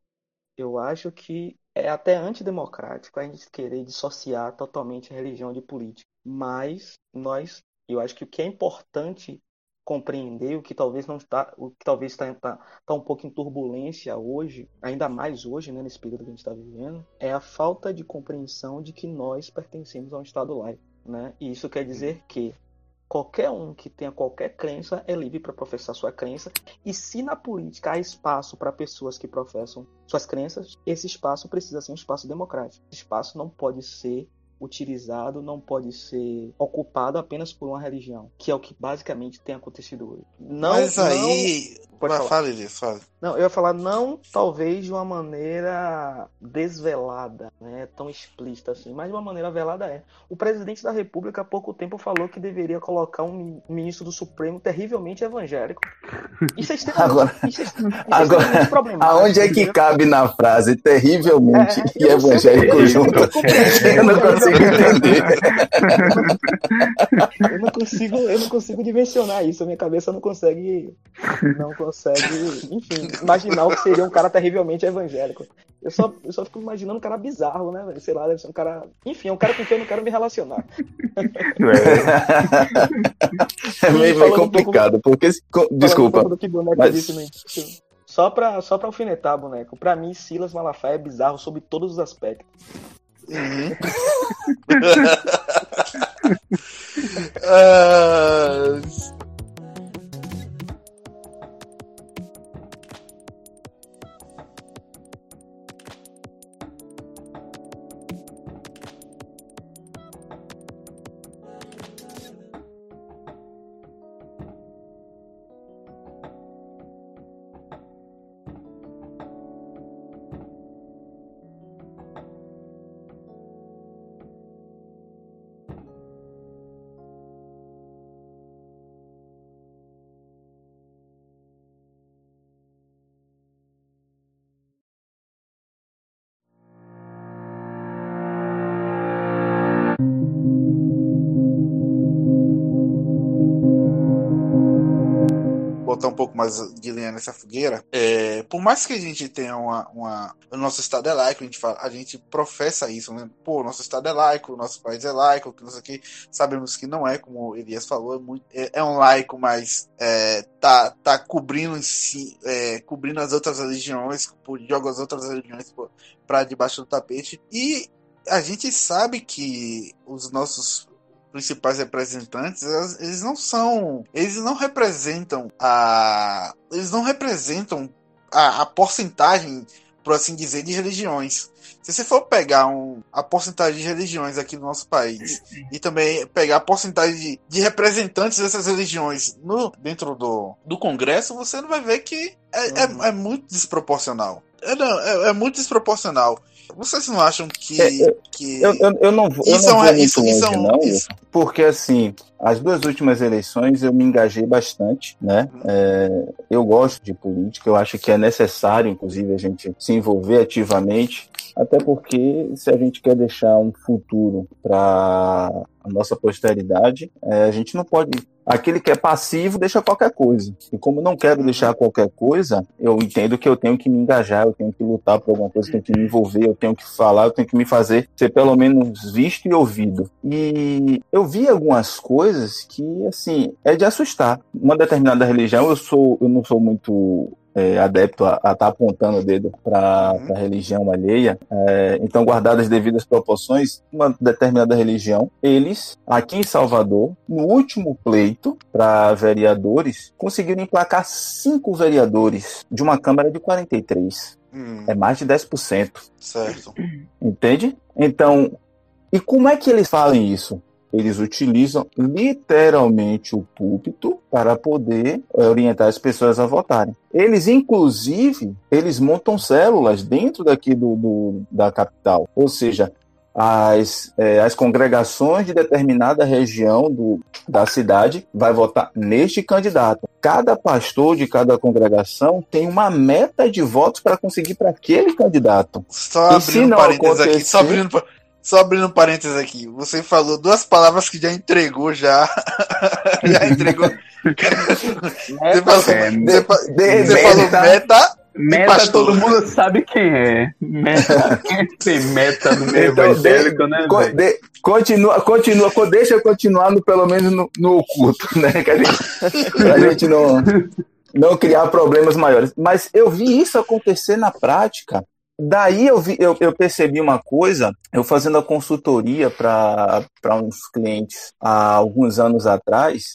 eu acho que é até antidemocrático a gente querer dissociar totalmente religião de política. Mas nós, eu acho que o que é importante compreender, o que talvez não está, o que talvez está, está, está um pouco em turbulência hoje, ainda mais hoje, né, nesse período que a gente está vivendo, é a falta de compreensão de que nós pertencemos a um Estado laico. Né? E isso quer dizer que Qualquer um que tenha qualquer crença é livre para professar sua crença. E se na política há espaço para pessoas que professam suas crenças, esse espaço precisa ser um espaço democrático. Esse espaço não pode ser utilizado, não pode ser ocupado apenas por uma religião, que é o que basicamente tem acontecido hoje. Não, Mas aí, Pode Mas falar. fale disso, fale. Não, eu ia falar não talvez de uma maneira desvelada, né, tão explícita assim, mas de uma maneira velada é. O presidente da República há pouco tempo falou que deveria colocar um ministro do Supremo terrivelmente evangélico. Isso é extremamente, (laughs) agora, isso é, isso é agora, problemático. Aonde é que cabe na frase terrivelmente é, e evangélico sei, junto? Eu não consigo entender. eu não consigo, eu não consigo dimensionar isso, a minha cabeça não consegue não consegue, enfim, imaginar o que seria um cara terrivelmente evangélico. Eu só, eu só fico imaginando um cara bizarro, né, Sei lá, deve ser um cara. Enfim, é um cara com quem eu não quero me relacionar. É, é meio, meio complicado, um pouco, porque. Desculpa. Um mas... disse Só pra, só pra alfinetar, boneco. Pra mim, Silas Malafaia é bizarro sobre todos os aspectos. Uhum. uh... (laughs) botar um pouco mais de lenha nessa fogueira, é, por mais que a gente tenha uma, uma, O nosso Estado é laico, a gente, fala, a gente professa isso, né? Pô, nosso Estado é laico, nosso país é laico, que o que. Sabemos que não é, como o Elias falou, é, muito, é, é um laico, mas é, tá, tá cobrindo, si, é, cobrindo as outras religiões, joga as outras religiões para debaixo do tapete. E a gente sabe que os nossos principais representantes, eles não são, eles não representam a, eles não representam a, a porcentagem, por assim dizer, de religiões. Se você for pegar um, a porcentagem de religiões aqui no nosso país e também pegar a porcentagem de, de representantes dessas religiões no, dentro do, do Congresso, você não vai ver que é, é uhum. é, é muito desproporcional. É, não, é, é muito desproporcional. Vocês não acham que. É, que... Eu, eu, eu, não, eu isso não vou é, isso, longe, isso, não, isso. porque assim, as duas últimas eleições eu me engajei bastante, né? Uhum. É, eu gosto de política, eu acho que é necessário, inclusive, a gente se envolver ativamente, até porque se a gente quer deixar um futuro para a nossa posteridade, é, a gente não pode Aquele que é passivo deixa qualquer coisa. E como não quero deixar qualquer coisa, eu entendo que eu tenho que me engajar, eu tenho que lutar por alguma coisa, eu tenho que me envolver, eu tenho que falar, eu tenho que me fazer ser pelo menos visto e ouvido. E eu vi algumas coisas que, assim, é de assustar. Uma determinada religião, eu sou, eu não sou muito é, adepto a estar tá apontando o dedo para uhum. a religião alheia. É, então, guardadas as devidas proporções, uma determinada religião, eles, aqui em Salvador, no último pleito para vereadores, conseguiram emplacar cinco vereadores de uma Câmara de 43. Hum. É mais de 10%. Certo. Entende? Então, e como é que eles falam isso? Eles utilizam literalmente o púlpito para poder eh, orientar as pessoas a votarem. Eles, inclusive, eles montam células dentro daqui do, do da capital. Ou seja, as, é, as congregações de determinada região do, da cidade vai votar neste candidato. Cada pastor de cada congregação tem uma meta de votos para conseguir para aquele candidato. Só abrindo parênteses aqui, só abrindo, só abrindo parênteses aqui, você falou duas palavras que já entregou já. (laughs) já entregou. (laughs) você falou, é, você, de, você falou meta. Meta todo mundo sabe quem é. Meta, quem tem meta no meio então, evangélico, né? Co de, continua, continua, deixa eu continuar no, pelo menos no, no oculto, né? Que a gente, a gente não, não criar problemas maiores. Mas eu vi isso acontecer na prática Daí eu, vi, eu, eu, percebi uma coisa, eu fazendo a consultoria para uns clientes há alguns anos atrás,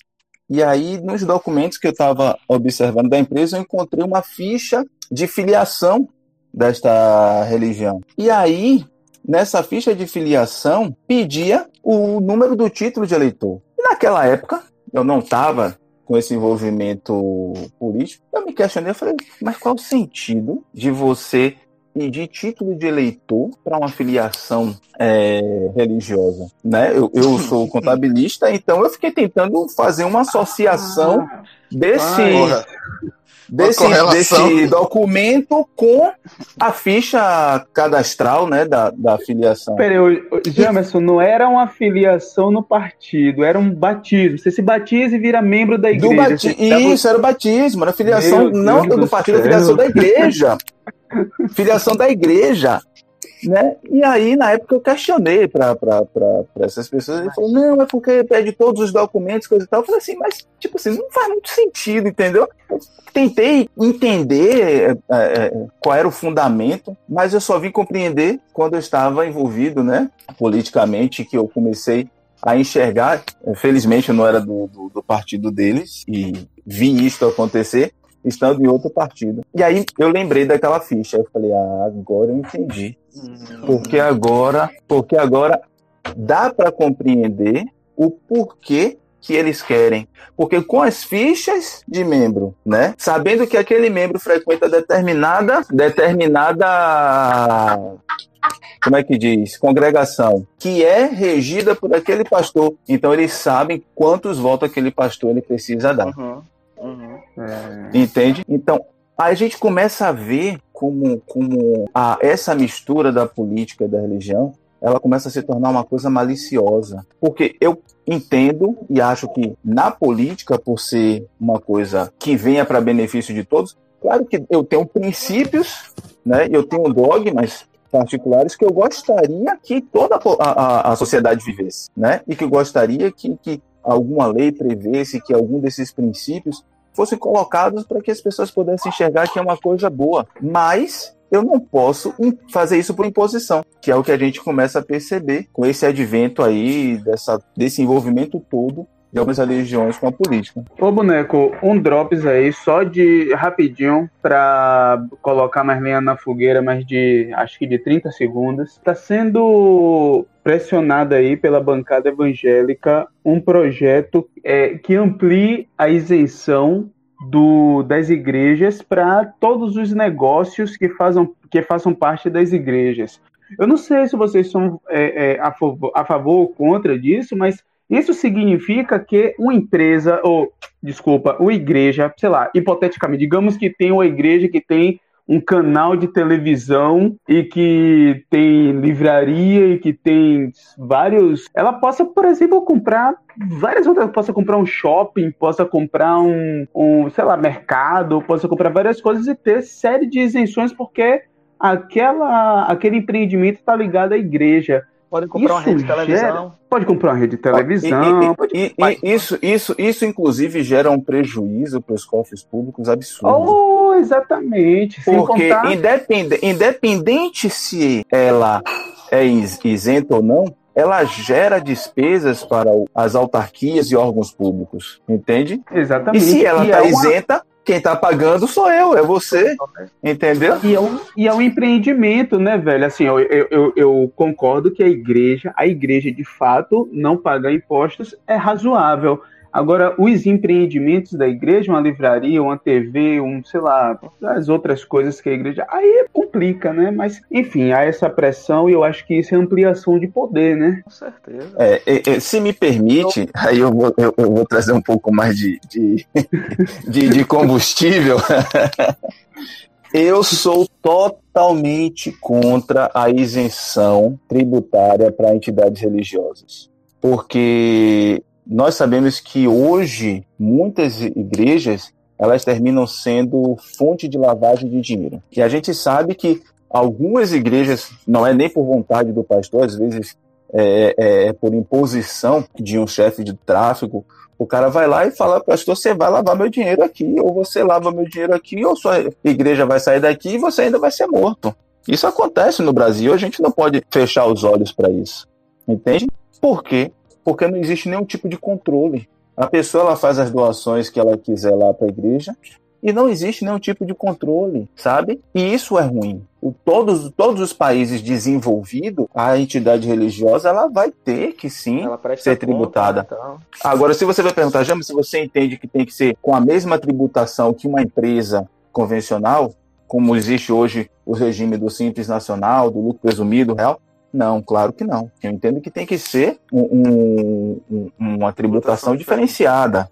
e aí nos documentos que eu estava observando da empresa, eu encontrei uma ficha de filiação desta religião. E aí, nessa ficha de filiação, pedia o número do título de eleitor. E naquela época, eu não estava com esse envolvimento político, eu me questionei, eu falei, mas qual o sentido de você pedir título de eleitor para uma filiação é, religiosa. Né? Eu, eu sou contabilista, então eu fiquei tentando fazer uma associação ah, desse. Desse, desse documento com a ficha cadastral né, da, da filiação. Peraí, Jamerson, não era uma filiação no partido, era um batismo. Você se batiza e vira membro da igreja. Bati... Isso, era o batismo, era filiação Meu não Deus do partido, a filiação da igreja. filiação da igreja. Né? E aí, na época, eu questionei para essas pessoas. Ele falou: não, é porque pede todos os documentos, coisa e tal. Eu falei assim, mas, tipo assim, não faz muito sentido, entendeu? Eu tentei entender é, é, qual era o fundamento, mas eu só vim compreender quando eu estava envolvido, né, politicamente, que eu comecei a enxergar. Felizmente, eu não era do, do, do partido deles e vi isso acontecer estando em outro partido. E aí eu lembrei daquela ficha. Eu falei, ah, agora eu entendi. Porque agora, porque agora dá para compreender o porquê que eles querem. Porque com as fichas de membro, né? Sabendo que aquele membro frequenta determinada determinada como é que diz? Congregação, que é regida por aquele pastor. Então eles sabem quantos votos aquele pastor ele precisa dar. Uhum. Uhum. É... Entende? Então, a gente começa a ver como, como a, essa mistura da política e da religião ela começa a se tornar uma coisa maliciosa. Porque eu entendo e acho que na política, por ser uma coisa que venha para benefício de todos, claro que eu tenho princípios, né? Eu tenho dogmas particulares que eu gostaria que toda a, a, a sociedade vivesse, né? E que eu gostaria que, que alguma lei prevesse que algum desses princípios fossem colocados para que as pessoas pudessem enxergar que é uma coisa boa. Mas eu não posso fazer isso por imposição, que é o que a gente começa a perceber com esse advento aí, dessa, desse envolvimento todo de algumas religiões com a política. Ô, Boneco, um drops aí, só de rapidinho, para colocar mais lenha na fogueira, mas de, acho que de 30 segundos. Está sendo pressionado aí pela bancada evangélica um projeto é, que amplie a isenção do, das igrejas para todos os negócios que, fazam, que façam parte das igrejas. Eu não sei se vocês são é, é, a, favor, a favor ou contra disso, mas isso significa que uma empresa, ou, desculpa, uma igreja, sei lá, hipoteticamente, digamos que tem uma igreja que tem um canal de televisão e que tem livraria e que tem vários. Ela possa, por exemplo, comprar várias outras. Possa comprar um shopping, possa comprar um, um sei lá, mercado, possa comprar várias coisas e ter série de isenções porque aquela, aquele empreendimento está ligado à igreja. Pode comprar isso uma rede de televisão. Gera, pode comprar uma rede de televisão. E, e, e, pode... isso, isso, isso, inclusive, gera um prejuízo para os cofres públicos absurdo. Oh, exatamente. Porque, contar... independente, independente se ela é isenta ou não, ela gera despesas para as autarquias e órgãos públicos, entende? Exatamente. E se ela está é uma... isenta, quem tá pagando sou eu, é você. Entendeu? E é um, e é um empreendimento, né, velho? Assim, eu, eu, eu concordo que a igreja, a igreja de fato, não pagar impostos é razoável. Agora, os empreendimentos da igreja, uma livraria, uma TV, um, sei lá, as outras coisas que a igreja. Aí complica, né? Mas, enfim, há essa pressão e eu acho que isso é ampliação de poder, né? Com certeza. É, é, é se me permite, aí eu vou, eu, eu vou trazer um pouco mais de, de, (laughs) de, de combustível. (laughs) Eu sou totalmente contra a isenção tributária para entidades religiosas. Porque nós sabemos que hoje muitas igrejas elas terminam sendo fonte de lavagem de dinheiro. E a gente sabe que algumas igrejas, não é nem por vontade do pastor, às vezes é, é, é por imposição de um chefe de tráfego, o cara vai lá e fala, pastor, você vai lavar meu dinheiro aqui, ou você lava meu dinheiro aqui, ou sua igreja vai sair daqui e você ainda vai ser morto. Isso acontece no Brasil, a gente não pode fechar os olhos para isso. Entende? Por quê? Porque não existe nenhum tipo de controle. A pessoa ela faz as doações que ela quiser lá para a igreja e não existe nenhum tipo de controle, sabe? E isso é ruim. O, todos, todos os países desenvolvidos, a entidade religiosa ela vai ter que sim ser tributada. Conta, então. Agora, se você vai perguntar, James, se você entende que tem que ser com a mesma tributação que uma empresa convencional, como existe hoje o regime do simples nacional, do lucro presumido real, não, claro que não. Eu entendo que tem que ser um, um, uma tributação diferenciada,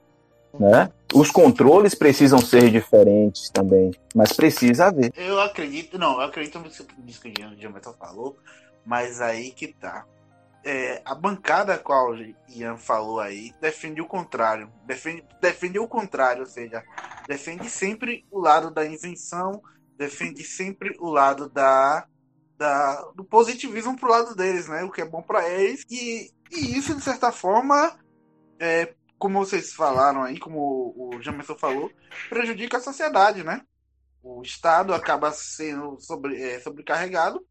né? Os controles precisam ser diferentes também, mas precisa haver. Eu acredito, não, eu acredito nisso que o Gianmetal falou, mas aí que tá. É, a bancada a qual o Ian falou aí defende o contrário. Defende, defende o contrário, ou seja, defende sempre o lado da isenção, defende sempre o lado da da, do positivismo pro lado deles, né? O que é bom para eles. E, e isso, de certa forma, é, como vocês falaram aí, como o Jamerson falou, prejudica a sociedade, né? O Estado acaba sendo sobre, é, sobrecarregado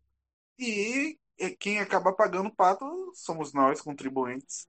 e quem acaba pagando o pato somos nós, contribuintes.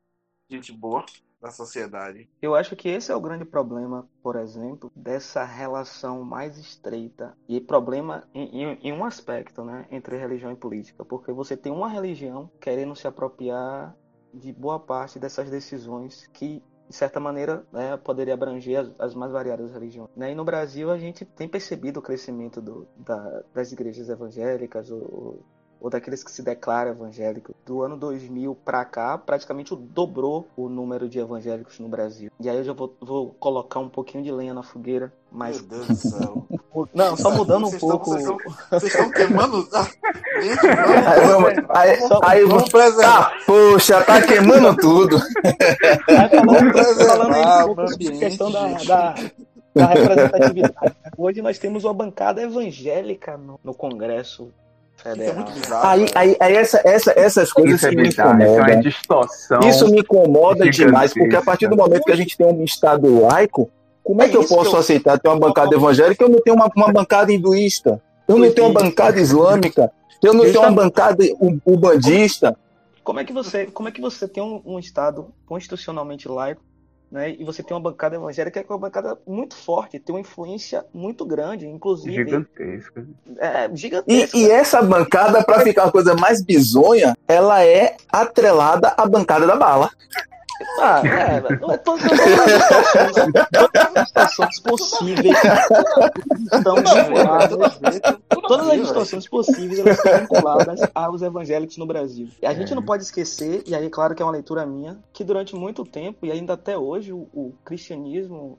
Gente boa da sociedade. Eu acho que esse é o grande problema, por exemplo, dessa relação mais estreita e problema em, em, em, um aspecto, né, entre religião e política, porque você tem uma religião querendo se apropriar de boa parte dessas decisões que de certa maneira, né, poderia abranger as, as, mais variadas religiões. Né? E no Brasil, a gente tem percebido o crescimento do, da, das igrejas evangélicas, o, ou daqueles que se declaram evangélicos, do ano 2000 para cá, praticamente dobrou o número de evangélicos no Brasil. E aí eu já vou, vou colocar um pouquinho de lenha na fogueira, mas. Meu Deus do céu. (laughs) Não, só mudando um vocês pouco. Estão, vocês, estão, (laughs) queimando. (laughs) Aí vamos, aí, vamos preservar. tá, poxa, tá queimando tudo. Aí falando, Vamos preservar falando aí um questão da, da, da representatividade. Hoje nós temos uma bancada evangélica no, no Congresso Isso é muito bizarro. Aí, aí, aí essa, essa, essas coisas Isso é que me bizarro, isso é incomodam. Isso me incomoda demais, porque a partir do momento que a gente tem um Estado laico, como é que eu posso que eu- aceitar ter uma bancada evangélica e eu não tenho uma, uma bancada hinduísta? Eu não tenho uma bancada islâmica? Eu não tenho uma bancada ubandista? Como é que você, como é que você tem um, um Estado constitucionalmente laico, né? E você tem uma bancada evangélica que é uma bancada muito forte, tem uma influência muito grande, inclusive Gigantesca. é, E, gigantesca. e essa bancada, para ficar uma coisa mais bizonha, ela é atrelada à bancada da bala. Ah, é, não é todas as situações, possíveis estão vinculadas. Todas as distorções possíveis elas estão vinculadas aos evangélicos no Brasil. E a gente não pode esquecer, e aí, claro que é uma leitura minha, que durante muito tempo, e ainda até hoje, o, o cristianismo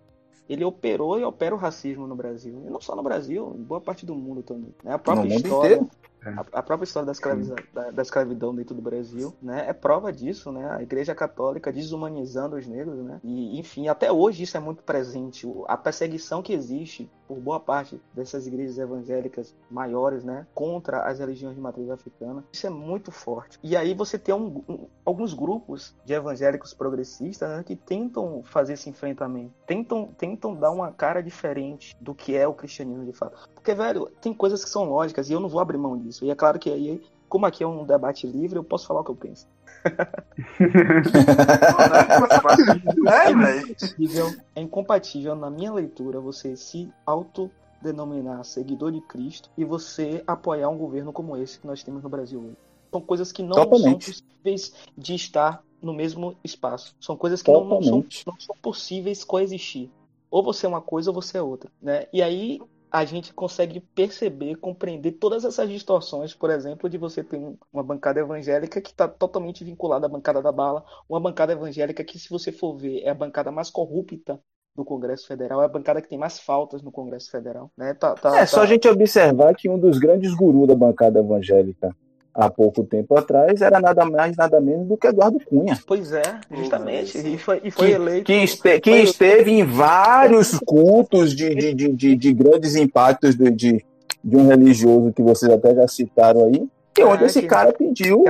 ele operou e opera o racismo no Brasil. E não só no Brasil, em boa parte do mundo também. né? A própria No mundo história. inteiro. A, a própria história da, escraviza- da- da escravidão dentro do Brasil, né, é prova disso, né? A Igreja Católica desumanizando os negros, né? E, enfim, até hoje isso é muito presente. A perseguição que existe por boa parte dessas igrejas evangélicas maiores, né, contra as religiões de matriz africana, isso é muito forte. E aí você tem um- um- alguns grupos de evangélicos progressistas né, que tentam fazer esse enfrentamento, tentam, tentam dar uma cara diferente do que é o cristianismo de fato. Porque, velho, tem coisas que são lógicas e eu não vou abrir mão disso. E é claro que aí, como aqui é um debate livre, eu posso falar o que eu penso. (laughs) É. Incompatível, é incompatível, na minha leitura, você se autodenominar seguidor de Cristo e você apoiar um governo como esse que nós temos no Brasil hoje. São coisas que não Totalmente. são possíveis de estar no mesmo espaço. São coisas que não, não são, não são possíveis coexistir. Ou você é uma coisa ou você é outra. Né? E aí a gente consegue perceber, compreender todas essas distorções, por exemplo, de você ter um- uma bancada evangélica que está totalmente vinculada à bancada da bala, uma bancada evangélica que, se você for ver, é a bancada mais corrupta do Congresso Federal, é a bancada que tem mais faltas no Congresso Federal. Né? Tá, tá, É só tá- a gente observar que um dos grandes gurus da bancada evangélica há pouco tempo atrás era nada mais, nada menos do que Eduardo Cunha. Pois é, justamente. Sim. E foi, e foi Que, eleito. que, este- que foi- esteve em vários cultos de, de, de, de- de grandes impactos de, de, de um religioso que vocês até já citaram aí, e onde É, esse que- cara pediu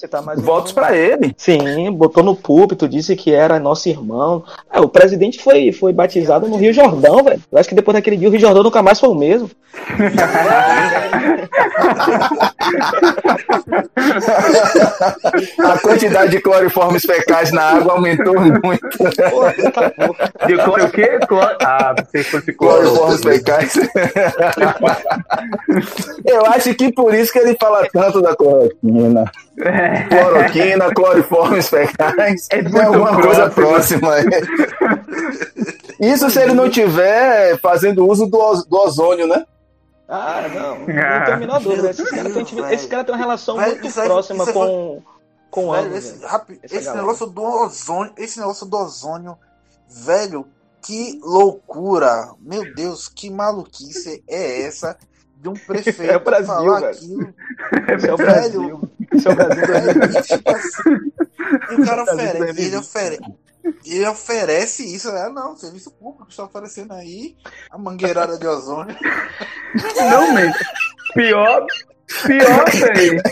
Você tá mais votos para ele. Sim, botou no púlpito, disse que era nosso irmão. Ah, o presidente foi, foi batizado no Rio Jordão, velho. Eu acho que depois daquele dia o Rio Jordão nunca mais foi o mesmo. A quantidade de cloriformes fecais na água aumentou muito. Porra, tá. De cloro o quê? Cloro... Ah, fosse cloro. Cloriformes fecais. (laughs) Eu acho que por isso que ele fala tanto da cloroquina. É. Cloroquina, (laughs) cloriformes fecais. É É muito alguma coisa próximo. próxima. Isso se ele não tiver fazendo uso do, do ozônio, né? Ah, não. Não Ah. tem a menor dúvida. Esse cara, tem, esse cara tem uma relação muito isso próxima isso aí com, com Velho, ambos. esse, velho. esse negócio do ozônio, esse negócio do ozônio, velho, que loucura! Meu Deus, que maluquice é essa de um (laughs) prefeito É o Brasil, falar velho. aquilo? (laughs) É o Velho. Esse é o Brasil. E o cara oferece, ele existe. oferece, ele oferece isso, né? Não, serviço público está oferecendo aí a mangueirada de ozônio. (laughs) Não, man. Pior, pior, velho.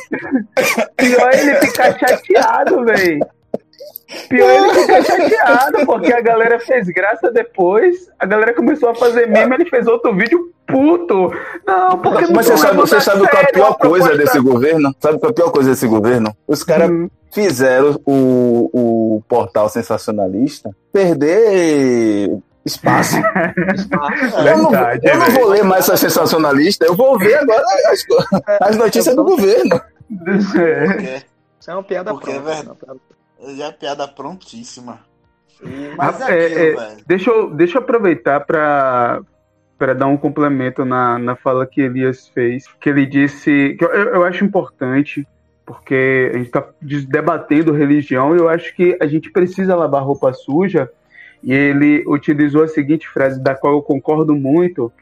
Pior ele ficar chateado, velho. Pior ele ficar chateado, porque a galera fez graça depois, a galera começou a fazer meme, ele fez outro vídeo puto. Não, porque não Mas você sabe, você a sabe qual é a sério pior coisa desse governo? Sabe qual é a pior coisa desse governo? Os caras Hum. fizeram o, o portal sensacionalista perder espaço. (laughs) eu não, Verdade, eu não velho. vou ler mais essa sensacionalista, eu vou ver agora as, (laughs) as notícias do governo. (laughs) É. Isso é uma piada Porque é pronta. verdade. Já é piada prontíssima. Mas Ah, é é, aquilo, é, velho. Deixa eu, deixa eu aproveitar para para dar um complemento na, na fala que Elias fez, que ele disse que eu, eu acho importante, porque a gente está debatendo religião e eu acho que a gente precisa lavar roupa suja. E ele utilizou a seguinte frase, da qual eu concordo muito,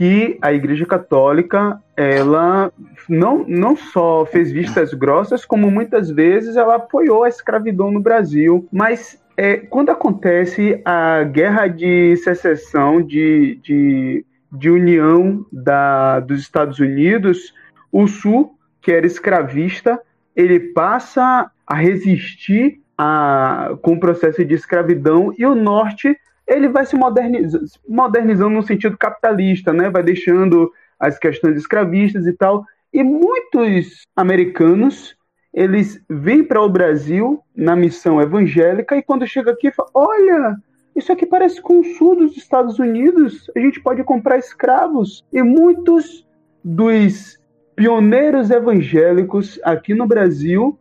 que a Igreja Católica ela não, não só fez vistas grossas, como muitas vezes ela apoiou a escravidão no Brasil. Mas é, quando acontece a guerra de secessão, de, de, de união da, dos Estados Unidos, o Sul, que era escravista, ele passa a resistir a, com o processo de escravidão e o Norte ele vai se modernizando, modernizando no sentido capitalista, né? Vai deixando as questões escravistas e tal. E muitos americanos eles vêm para o Brasil na missão evangélica e quando chega aqui fala, olha, isso aqui parece com o sul dos Estados Unidos, a gente pode comprar escravos. E muitos dos pioneiros evangélicos aqui no Brasil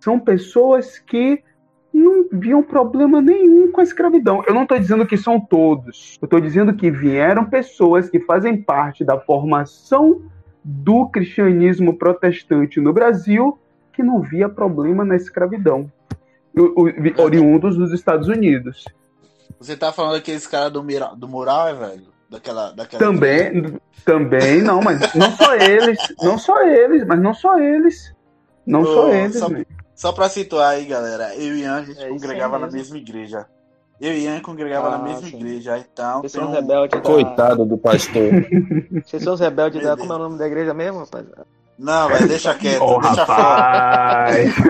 são pessoas que não viam problema nenhum com a escravidão. Eu não estou dizendo que são todos. Eu estou dizendo que vieram pessoas que fazem parte da formação do cristianismo protestante no Brasil que não via problema na escravidão, oriundos dos Estados Unidos. Você tá falando daqueles caras do, do mural, é, velho? Daquela, daquela também, também, não, mas não só eles, não só eles, mas não só eles. Não só eles, só, né? Só pra situar aí, galera, eu e Ian, a gente é congregava na mesma igreja. Eu e Ian congregava ah, na mesma sim. igreja, então. Vocês são um... rebeldes da... Coitado do pastor. (laughs) Vocês são os rebeldes da. Como é o nome da igreja mesmo, rapaz? Não, mas deixa quieto, oh, deixa rapaz. (laughs)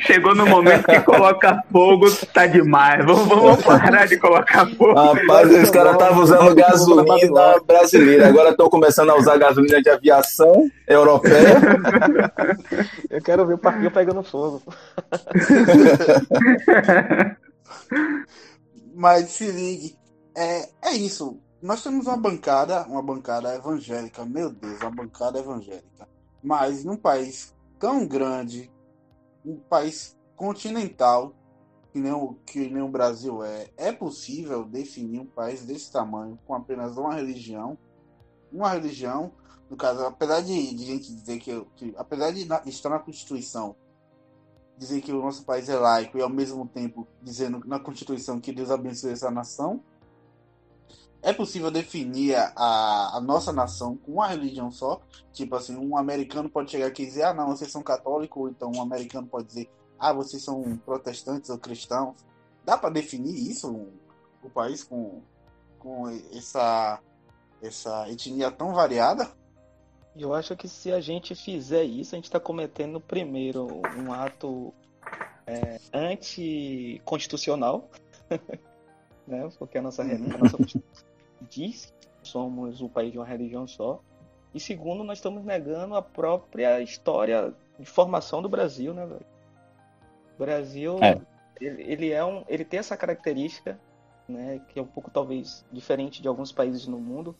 Chegou no momento que coloca fogo, tá demais. Vamos, vamos parar de colocar fogo. Rapaz, os caras estavam usando gasolina brasileira, agora estão começando a usar gasolina de aviação europeia. (laughs) Eu quero ver o parquinho pegando fogo. (laughs) Mas se ligue, é, é isso nós temos uma bancada, uma bancada evangélica, meu Deus, uma bancada evangélica. Mas num país tão grande, um país continental, que nem, o, que nem o Brasil é, é possível definir um país desse tamanho com apenas uma religião. Uma religião, no caso, apesar de, de gente dizer que, que apesar de estar na Constituição, dizer que o nosso país é laico e ao mesmo tempo dizendo na Constituição que Deus abençoe essa nação, é possível definir a, a nossa nação com uma religião só? Tipo assim, um americano pode chegar aqui e dizer, ah, não, vocês são católicos, ou então um americano pode dizer, ah, vocês são protestantes ou cristãos. Dá para definir isso, o um, país com, com essa, essa etnia tão variada? Eu acho que se a gente fizer isso, a gente está cometendo primeiro um ato é, anticonstitucional, (laughs) né? Porque a nossa, a nossa diz que somos o país de uma religião só. E segundo, nós estamos negando a própria história de formação do Brasil, né, velho? O Brasil, é. Ele, ele, é um, ele tem essa característica, né, que é um pouco talvez diferente de alguns países no mundo,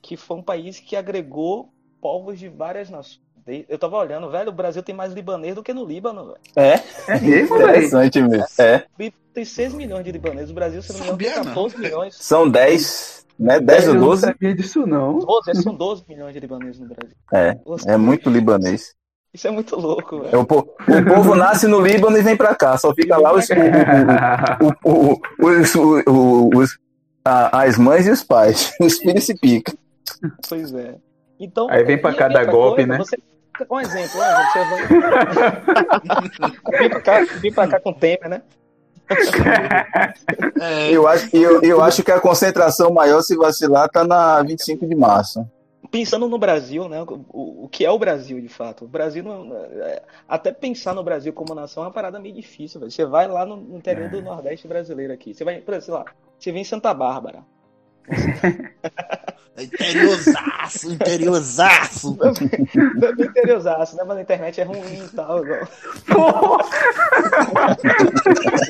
que foi um país que agregou povos de várias nações. Eu tava olhando, velho, o Brasil tem mais libanês do que no Líbano, velho. É? É mesmo, Interessante mesmo. É. Tem 6 milhões de libaneses, o Brasil, se não me engano, tem 14 milhões. São 10. Né? 10 ou 12? Eu não sabia disso, não. 12, são 12 milhões de libaneses no Brasil. É, é muito libanês. Isso é muito louco, velho. É, o, povo, o, povo nasce no Líbano e vem pra cá, só fica lá os, o, os, os, as mães e os pais. (laughs) Os filhos se picam. Pois é. Então, Aí vem pra cá dar golpe, coisa, né? Você, um exemplo, um exemplo. Você vai... (laughs) vem, pra cá, vem pra cá com o Temer, né? É. eu, acho, eu, eu acho que a concentração maior, se vacilar, tá na 25 de março. Pensando no Brasil, né? O, o que é o Brasil de fato? O Brasil, não, é, até pensar no Brasil como nação é uma parada meio difícil. Véio. Você vai lá no interior do Nordeste brasileiro aqui. Você vai, por exemplo, sei lá, você vem em Santa Bárbara. (laughs) Interiorzaço, interiorzaço. interiorzaço, né? Mas a internet é ruim e tal. Igual.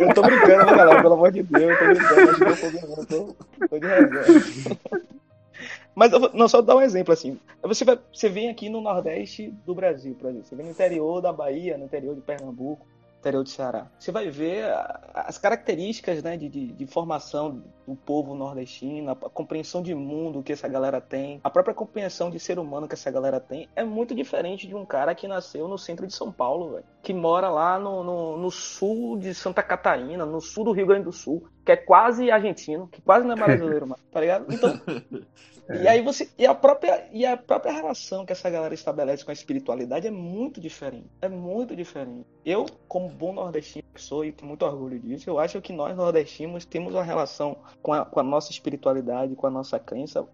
eu tô brincando, né, galera? Pelo amor de Deus, eu tô brincando. Eu tô, tô de reserva. Mas não, só dar um exemplo assim. Você, vai, você vem aqui no Nordeste do Brasil, por exemplo. Você vem no interior da Bahia, no interior de Pernambuco. Interior do Ceará. Você vai ver as características né, de, de, de, formação do povo nordestino, a compreensão de mundo que essa galera tem, a própria compreensão de ser humano que essa galera tem, é muito diferente de um cara que nasceu no centro de São Paulo, véio, que mora lá no, no, no sul de Santa Catarina, no sul do Rio Grande do Sul, que é quase argentino, que quase não é brasileiro, (laughs) mano, tá ligado? Então, (laughs) é. E aí você. E a, própria, e a própria relação que essa galera estabelece com a espiritualidade é muito diferente. É muito diferente. Eu, como bom nordestino que sou e tenho muito orgulho disso, eu acho que nós nordestinos temos uma relação com a, com a nossa espiritualidade, com a nossa crença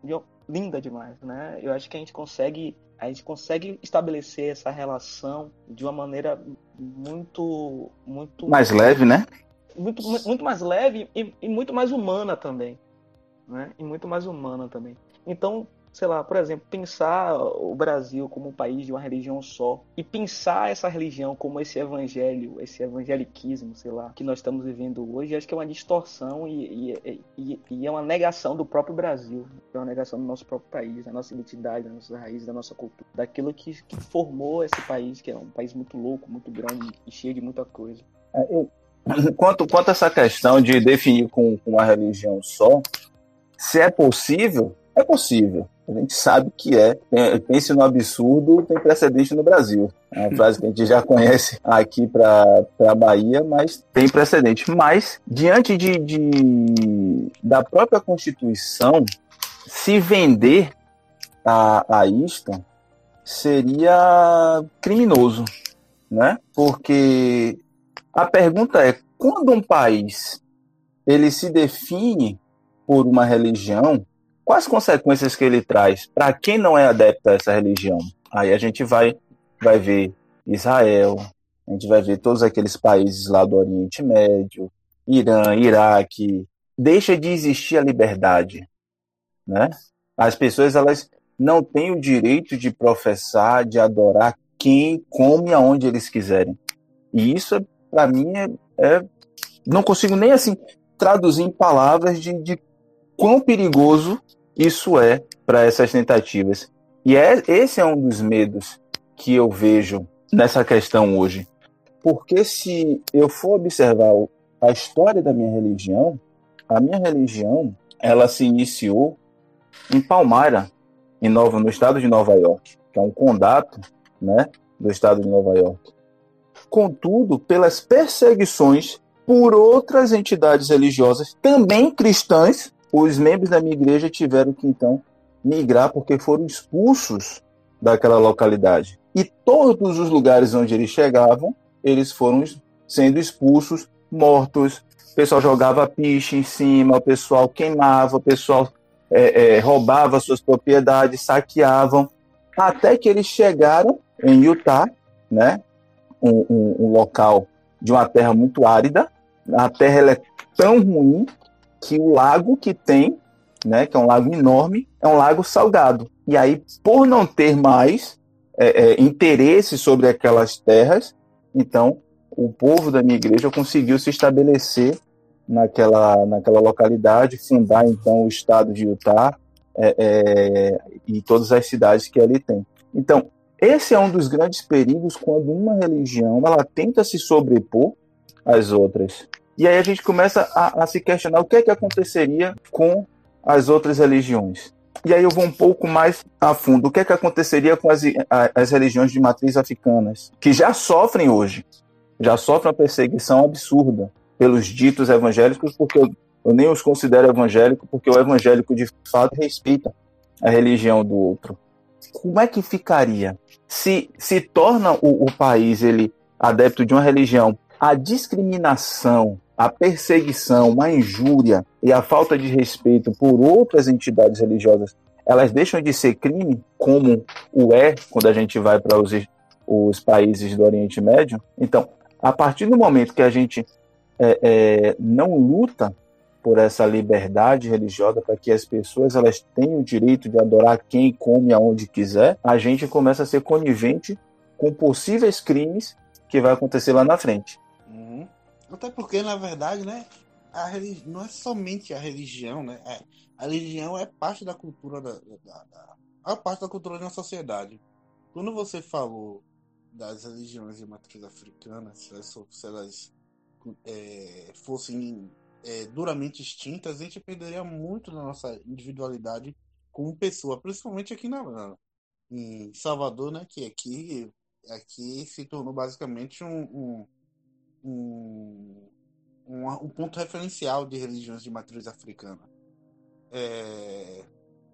linda demais, né? Eu acho que a gente consegue a gente consegue estabelecer essa relação de uma maneira muito muito mais leve, né? Muito, muito mais leve e, e muito mais humana também, né? E muito mais humana também. Então, sei lá, por exemplo, pensar o Brasil como um país de uma religião só e pensar essa religião como esse evangelho, esse evangeliquismo, sei lá, que nós estamos vivendo hoje, acho que é uma distorção e, e, e, e é uma negação do próprio Brasil, é uma negação do nosso próprio país, da nossa identidade, da nossa raiz, da nossa cultura, daquilo que, que formou esse país, que é um país muito louco, muito grande e cheio de muita coisa. É, eu, quanto, quanto a essa questão de definir com, com uma religião só, se é possível, é possível. A gente sabe que é. Pense no absurdo, tem precedente no Brasil. É uma frase que a gente já conhece aqui para a Bahia, mas tem precedente. Mas, diante de, de, da própria Constituição, se vender a, a isto seria criminoso, né? Porque a pergunta é, quando um país ele se define por uma religião, Quais consequências que ele traz para quem não é adepto a essa religião? Aí a gente vai, vai ver Israel, a gente vai ver todos aqueles países lá do Oriente Médio, Irã, Iraque. Deixa de existir a liberdade, né? As pessoas elas não têm o direito de professar, de adorar quem, como e aonde eles quiserem. E isso, para mim, é, é, não consigo nem assim traduzir em palavras de, de quão perigoso isso é para essas tentativas. E é, esse é um dos medos que eu vejo nessa questão hoje. Porque se eu for observar a história da minha religião, a minha religião, ela se iniciou em Palmyra, em Nova, no estado de Nova York, que é um condado, né, do estado de Nova York. Contudo, pelas perseguições por outras entidades religiosas, também cristãs, os membros da minha igreja tiveram que então migrar porque foram expulsos daquela localidade. E todos os lugares onde eles chegavam, eles foram sendo expulsos, mortos. O pessoal jogava piche em cima, o pessoal queimava, o pessoal é, é, roubava suas propriedades, saqueavam, até que eles chegaram em Utah, né, um, um, um local de uma terra muito árida. A terra é tão ruim que o lago que tem, né, que é um lago enorme, é um lago salgado. E aí, por não ter mais é, é, interesse sobre aquelas terras, então o povo da minha igreja conseguiu se estabelecer naquela, naquela localidade, fundar então o estado de Utah é, é, e todas as cidades que ali tem. Então, esse é um dos grandes perigos quando uma religião ela tenta se sobrepor às outras. E aí a gente começa a, a se questionar o que é que aconteceria com as outras religiões. E aí eu vou um pouco mais a fundo. O que é que aconteceria com as, as religiões de matriz africanas, que já sofrem hoje, já sofrem uma perseguição absurda pelos ditos evangélicos, porque eu, eu nem os considero evangélicos, porque o evangélico de fato respeita a religião do outro. Como é que ficaria se se torna o, o país ele adepto de uma religião? A discriminação a perseguição, a injúria e a falta de respeito por outras entidades religiosas, elas deixam de ser crime, como o é quando a gente vai para os, os países do Oriente Médio. Então, a partir do momento que a gente é, é, não luta por essa liberdade religiosa para que as pessoas elas tenham o direito de adorar quem, como e aonde quiser, a gente começa a ser conivente com possíveis crimes que vai acontecer lá na frente. Até porque, na verdade, né, a religi... não é somente a religião, né? É, a religião é parte da cultura da, da, da, a parte da cultura uma sociedade. Quando você falou das religiões de matriz africana, se elas, se elas é, fossem é, duramente extintas, a gente perderia muito da nossa individualidade como pessoa, principalmente aqui na, em Salvador, né, que aqui, aqui se tornou basicamente um, um, um, um, um ponto referencial de religiões de matriz africana. É,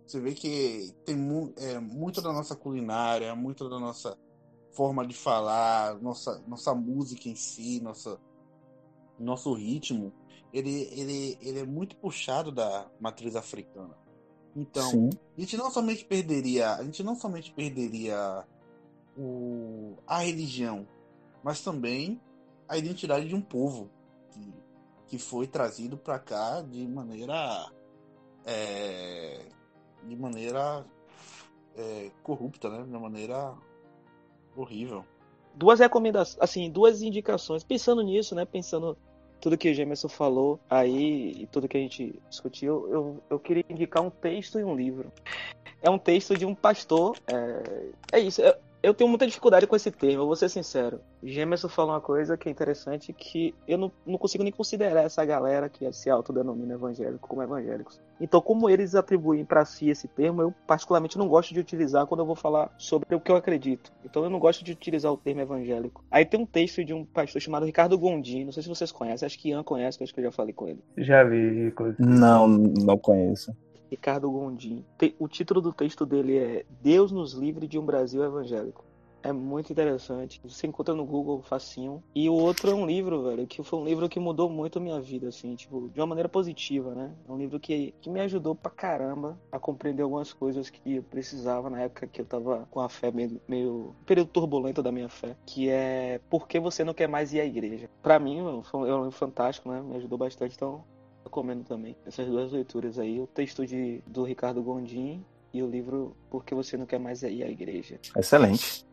você vê que tem mu é, muito da nossa culinária, muito da nossa forma de falar, nossa, nossa música em si, nossa, nosso ritmo, ele, ele, ele é muito puxado da matriz africana. Então, Sim. a gente não somente perderia, a gente não somente perderia o, a religião, mas também a identidade de um povo que, que foi trazido para cá de maneira é, de maneira é, corrupta, né? De maneira horrível. Duas recomendações, assim, duas indicações. Pensando nisso, né? Pensando tudo que o Gemerson falou aí e tudo que a gente discutiu, eu, eu queria indicar um texto e um livro. É um texto de um pastor. É, é isso. É, eu tenho muita dificuldade com esse termo, eu vou ser sincero. Gemerson falou uma coisa que é interessante, que eu não, não consigo nem considerar essa galera que se autodenomina evangélico como evangélicos. Então, como eles atribuem para si esse termo, eu particularmente não gosto de utilizar quando eu vou falar sobre o que eu acredito. Então, eu não gosto de utilizar o termo evangélico. Aí tem um texto de um pastor chamado Ricardo Gondim, não sei se vocês conhecem, acho que Ian conhece, acho que eu já falei com ele. Já vi, inclusive. Não, não conheço. Ricardo Gondim. O título do texto dele é Deus nos livre de um Brasil evangélico. É muito interessante. Você encontra no Google facinho. E o outro é um livro, velho, que foi um livro que mudou muito a minha vida, assim, tipo, de uma maneira positiva, né? É um livro que, que me ajudou pra caramba a compreender algumas coisas que eu precisava na época que eu tava com a fé meio, meio período turbulento da minha fé, que é Por que você não quer mais ir à igreja? Pra mim, foi um livro fantástico, né? Me ajudou bastante, então recomendo também essas duas leituras aí, o texto de, do Ricardo Gondim e o livro Por que você não quer mais ir à igreja. Excelente.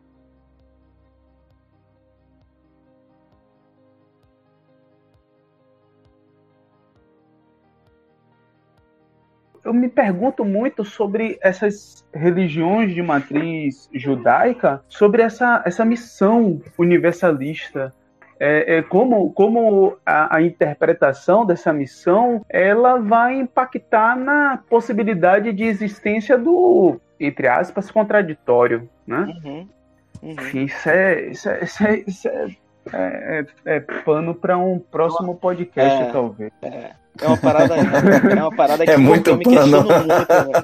eu me pergunto muito sobre essas religiões de matriz judaica, sobre essa, essa missão universalista é, é, como, como a, a, interpretação dessa missão ela vai impactar na possibilidade de existência do, entre aspas, contraditório, né? Uhum. Uhum. Isso é, isso é, isso é, isso é, é, é pano para um próximo podcast, é, talvez. É, é uma parada, é uma parada (laughs) que, é muito eu me questiono muito. Né?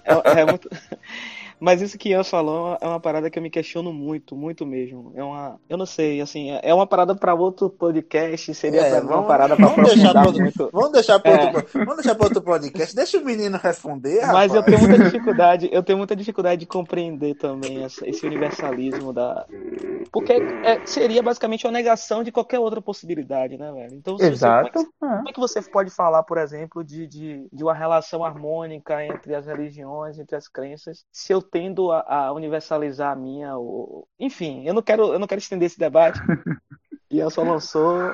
É, é muito... (laughs) Mas isso que Ian falou é uma parada que eu me questiono muito, muito mesmo. É uma, eu não sei, assim, é uma parada para outro podcast, seria é, uma vamos, parada (laughs) para deixar muito. Vamos deixar para outro, é. vamos deixar outro podcast. Deixa o menino responder, Mas eu tenho muita dificuldade, eu tenho muita dificuldade de compreender também essa, esse universalismo da porque é, seria basicamente uma negação de qualquer outra possibilidade, né, velho? Então, Exato. Você, como, é que, como, é que, você pode falar, por exemplo, de, de, de uma relação harmônica entre as religiões, entre as crenças, se eu tendo a, a universalizar a minha. Ou... Enfim, eu não quero, eu não quero estender esse debate. (laughs) e eu só lançou.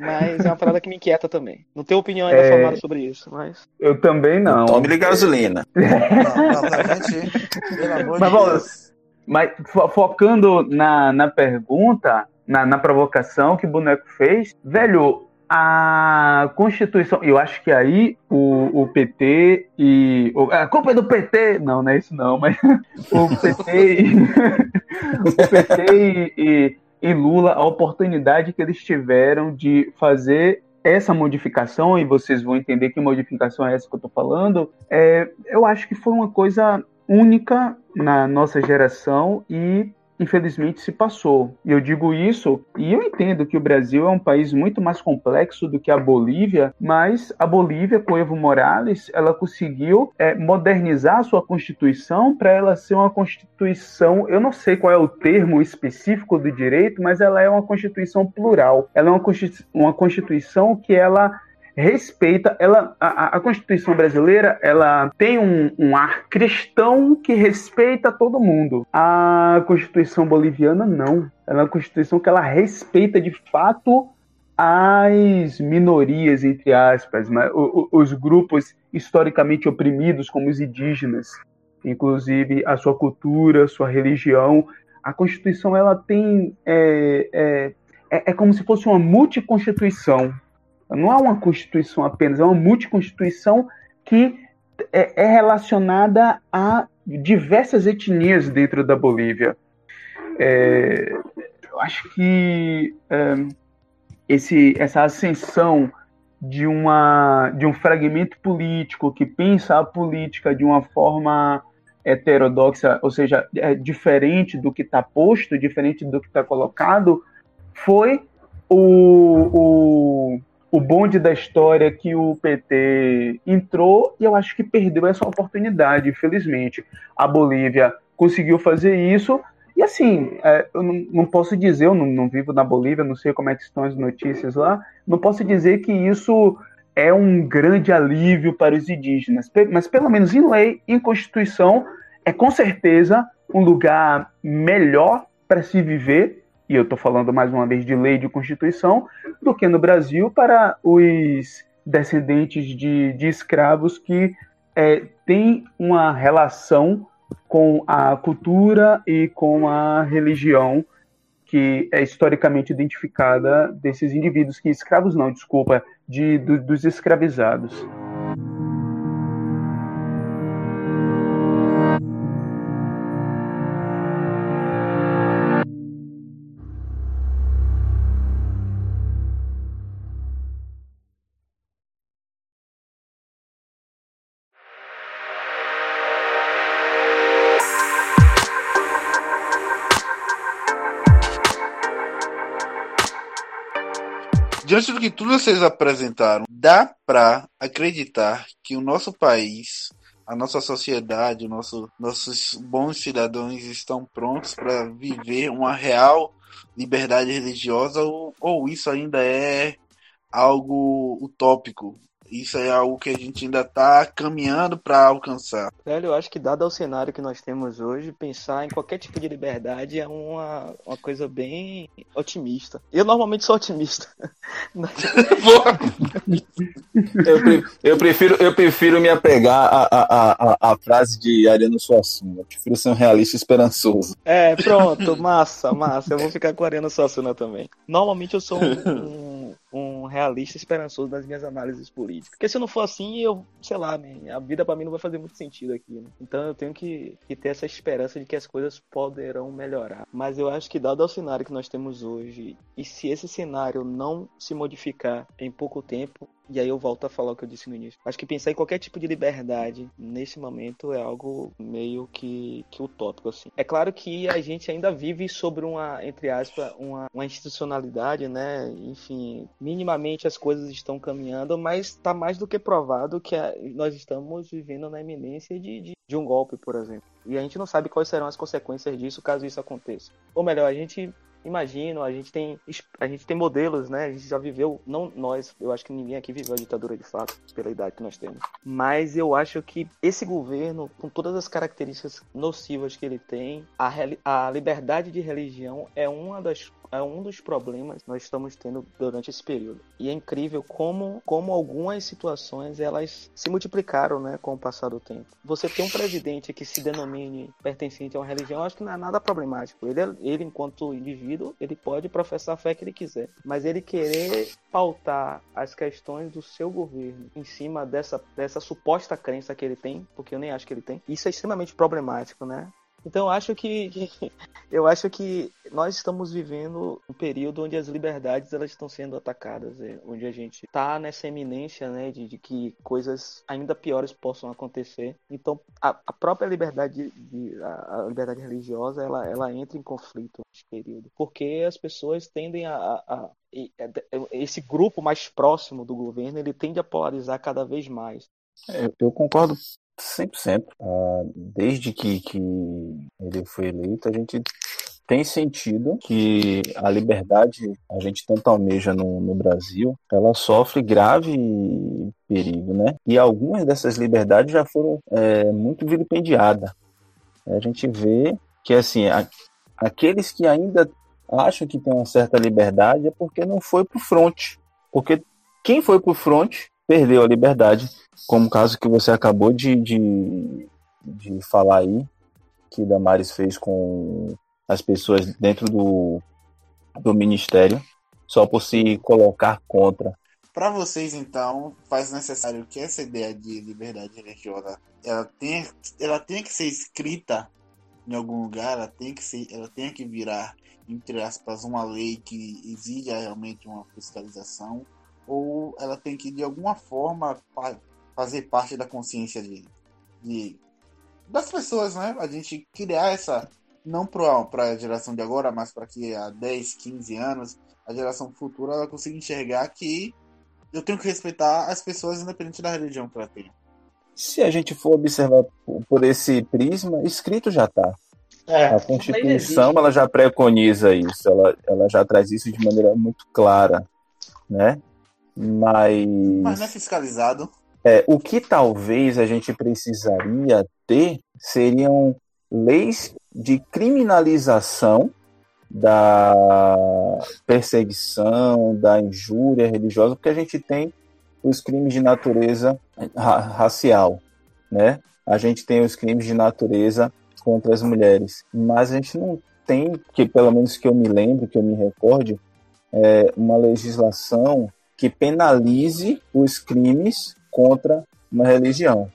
Mas é uma parada que me inquieta também. Não tenho opinião ainda é... formada sobre isso, mas. Eu também não. Tome-lhe gasolina. (laughs) não, não, gente, pelo amor mas, de Deus. Mas focando na, na pergunta, na, na provocação que o boneco fez, velho, a Constituição, eu acho que aí o, o PT e. O, a culpa é do PT! Não, não é isso não, mas (laughs) o PT e, (laughs) o PT e, e, e Lula, a oportunidade que eles tiveram de fazer essa modificação, e vocês vão entender que modificação é essa que eu estou falando, é, eu acho que foi uma coisa única na nossa geração e infelizmente se passou. E eu digo isso, e eu entendo que o Brasil é um país muito mais complexo do que a Bolívia, mas a Bolívia, com Evo Morales, ela conseguiu é, modernizar a sua constituição para ela ser uma constituição, eu não sei qual é o termo específico do direito, mas ela é uma constituição plural. Ela é uma, uma constituição que ela respeita, ela, a, a Constituição brasileira, ela tem um, um, ar cristão que respeita todo mundo. A Constituição boliviana não. Ela é uma Constituição que ela respeita de fato as minorias, entre aspas, mas, os grupos historicamente oprimidos, como os indígenas, inclusive a sua cultura, sua religião, a Constituição ela tem é, é, é, é como se fosse uma multiconstituição. Não é uma Constituição apenas, é uma multiconstituição que é, é relacionada a diversas etnias dentro da Bolívia. É, eu acho que é, esse, essa ascensão de, uma, de um fragmento político que pensa a política de uma forma heterodoxa, ou seja, é diferente do que está posto, diferente do que está colocado, foi o, o, o bonde da história que o PT entrou e eu acho que perdeu essa oportunidade, infelizmente. A Bolívia conseguiu fazer isso e assim, é, eu não, posso dizer, eu não, vivo na Bolívia, não sei como é que estão as notícias lá, não posso dizer que isso é um grande alívio para os indígenas, mas pelo menos em lei, em Constituição, é com certeza um lugar melhor para se viver, e eu estou falando mais uma vez de lei de Constituição, do que no Brasil para os descendentes de, de escravos que é, têm uma relação com a cultura e com a religião que é historicamente identificada desses indivíduos que escravos não, desculpa, de, do, dos escravizados. Diante do que tudo vocês apresentaram, dá para acreditar que o nosso país, a nossa sociedade, nosso, nossos bons cidadãos estão prontos para viver uma real liberdade religiosa ou, ou isso ainda é algo utópico? Isso é algo que a gente ainda está caminhando para alcançar. Velho, eu acho que dado o cenário que nós temos hoje, pensar em qualquer tipo de liberdade é uma, uma coisa bem otimista. Eu normalmente sou otimista. (laughs) eu, eu, prefiro, eu prefiro me apegar à, à, à, à frase de Ariano Suassuna. Eu prefiro ser um realista esperançoso. É, pronto, massa, massa. Eu vou ficar com a Ariano Suassuna também. Normalmente eu sou um, um, (laughs) um realista esperançoso nas minhas análises políticas política. Porque se não for assim, eu, sei lá, a vida para mim não vai fazer muito sentido aqui. Né? Então eu tenho que, que, ter essa esperança de que as coisas poderão melhorar. Mas eu acho que, dado o cenário que nós temos hoje, e se esse cenário não se modificar em pouco tempo, e aí eu volto a falar o que eu disse no início. Acho que pensar em qualquer tipo de liberdade nesse momento é algo meio que, que utópico, assim. É claro que a gente ainda vive sobre uma, entre aspas, uma, uma institucionalidade, né? Enfim, minimamente as coisas estão caminhando, mas está mais do que provado que a, nós estamos vivendo na iminência de, de, de um golpe, por exemplo. E a gente não sabe quais serão as consequências disso caso isso aconteça. Ou melhor, a gente imagino, a gente tem a gente tem modelos, né? A gente já viveu, não nós, eu acho que ninguém aqui viveu a ditadura de fato, pela idade que nós temos. Mas eu acho que esse governo, com todas as características nocivas que ele tem, a, a liberdade de religião é uma das é um dos problemas que nós estamos tendo durante esse período. E é incrível como, como algumas situações elas se multiplicaram né, com o passar do tempo. Você tem um presidente que se denomine pertencente a uma religião, acho que não é nada problemático. Ele, ele enquanto indivíduo, ele pode professar a fé que ele quiser. Mas ele querer pautar as questões do seu governo em cima dessa, dessa suposta crença que ele tem, porque eu nem acho que ele tem, isso é extremamente problemático, né? Então acho que, (laughs) eu acho que nós estamos vivendo um período onde as liberdades elas estão sendo atacadas, é, onde a gente está nessa eminência, né, de, de, que coisas ainda piores possam acontecer. Então a, a própria liberdade, de, a, a, liberdade religiosa, ela, ela entra em conflito nesse período, porque as pessoas tendem a, a esse grupo mais próximo do governo ele tende a polarizar cada vez mais. É, eu concordo 100%. Uh, desde que, que ele foi eleito, a gente tem sentido que a liberdade a gente tanto almeja no, no, Brasil, ela sofre grave perigo, né? E algumas dessas liberdades já foram é, muito vilipendiadas. A gente vê que assim, a, aqueles que ainda acham que tem uma certa liberdade é porque não foi pro front. Porque quem foi pro front perdeu a liberdade, como o caso que você acabou de, de, de falar aí, que Damares fez com as pessoas dentro do, do ministério só por se colocar contra. Para vocês, então, faz necessário que essa ideia de liberdade religiosa ela tenha, ela tenha que ser escrita em algum lugar, ela tem que ser, ela tem que virar entre aspas uma lei que exija realmente uma fiscalização ou ela tem que de alguma forma fazer parte da consciência de, de das pessoas, né? A gente criar essa não para a geração de agora, mas para que há 10, 15 anos a geração futura ela consiga enxergar que eu tenho que respeitar as pessoas independente da religião que ela tenha. Se a gente for observar por esse prisma, escrito já está. É, a Constituição ela já preconiza isso, ela, ela já traz isso de maneira muito clara, né? Mas. Mas não é fiscalizado. É, o que talvez a gente precisaria ter seriam leis de criminalização da perseguição, da injúria religiosa, porque a gente tem os crimes de natureza ra racial, né? A gente tem os crimes de natureza contra as mulheres, mas a gente não tem, que pelo menos que eu me lembre, que eu me recorde, é, uma legislação que penalize os crimes contra uma religião.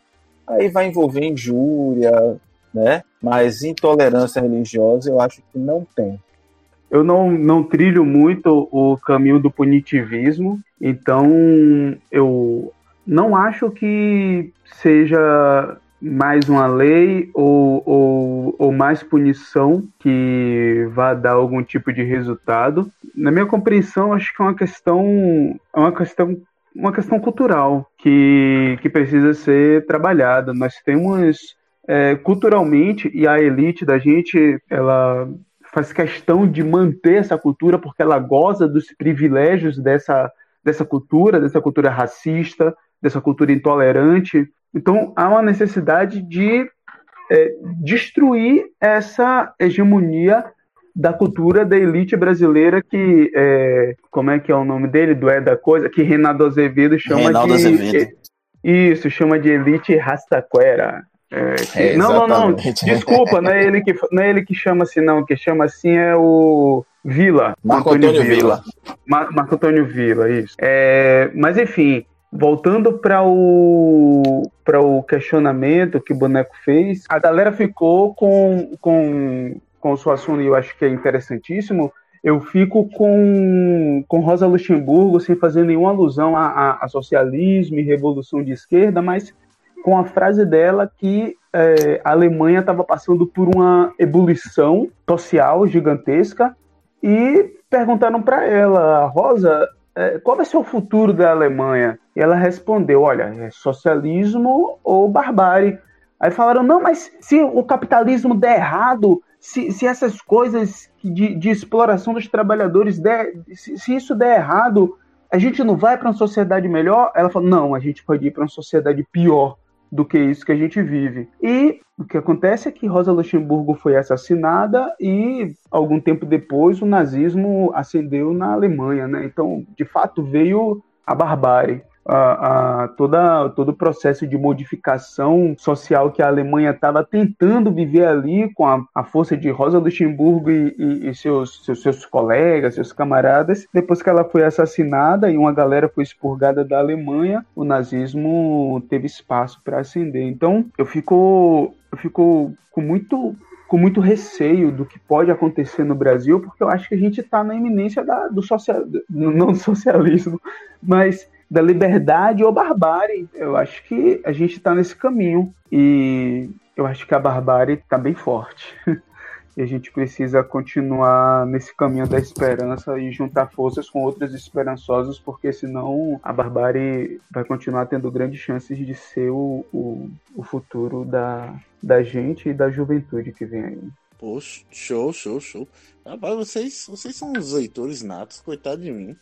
Aí vai envolver injúria, né? Mas intolerância religiosa eu acho que não tem. Eu não, não trilho muito o caminho do punitivismo, então eu não acho que seja mais uma lei ou, ou, ou, mais punição que vá dar algum tipo de resultado. Na minha compreensão, acho que é uma questão, é uma questão, uma questão cultural que, que precisa ser trabalhada. Nós temos é, culturalmente e a elite da gente, ela faz questão de manter essa cultura porque ela goza dos privilégios dessa, dessa cultura, dessa cultura racista, dessa cultura intolerante. Então há uma necessidade de é, destruir essa hegemonia da cultura da elite brasileira que é, como é que é o nome dele do é da coisa que Renato Azevedo chama Reinaldo de Azevedo. isso chama de elite rastaquera é, é, não, não, não. Desculpa, não é ele que não é ele que chama assim, não. Que chama assim é o Vila. Marco Antônio, Antônio Vila. Vila. Mar Marco Antônio Vila, isso. É, mas enfim, voltando para o para o questionamento que o boneco fez, a galera ficou com com com o Suassuna e eu acho que é interessantíssimo. Eu fico com, com Rosa Luxemburgo sem fazer nenhuma alusão a, a, a socialismo e revolução de esquerda, mas com a frase dela que é, a Alemanha estava passando por uma ebulição social gigantesca e perguntaram para ela, Rosa, qual vai ser o futuro da Alemanha? E ela respondeu, olha, é socialismo ou barbárie. Aí falaram, não, mas se o capitalismo der errado, se, se essas coisas de, de exploração dos trabalhadores der, se, se isso der errado, a gente não vai para uma sociedade melhor? Ela falou, não, a gente pode ir para uma sociedade pior do que isso que a gente vive. E o que acontece é que Rosa Luxemburgo foi assassinada e algum tempo depois o nazismo ascendeu na Alemanha, né? Então, de fato, veio a barbárie a, a, toda, todo o processo de modificação social que a Alemanha estava tentando viver ali com a, a, força de Rosa Luxemburgo e, e, e seus, seus, seus, colegas, seus camaradas. Depois que ela foi assassinada e uma galera foi expurgada da Alemanha, o nazismo teve espaço para ascender. Então, eu fico, eu fico com muito com muito receio do que pode acontecer no Brasil, porque eu acho que a gente está na iminência da, do social, não do socialismo, mas da liberdade ou barbárie. Eu acho que a gente está nesse caminho e eu acho que a barbárie está bem forte. (laughs) e a gente precisa continuar nesse caminho da esperança e juntar forças com outras esperançosas, porque senão a barbárie vai continuar tendo grandes chances de ser o, o, o futuro da, da gente e da juventude que vem aí. Poxa, show, show, show. Rapaz, vocês, vocês são os leitores natos, coitado de mim.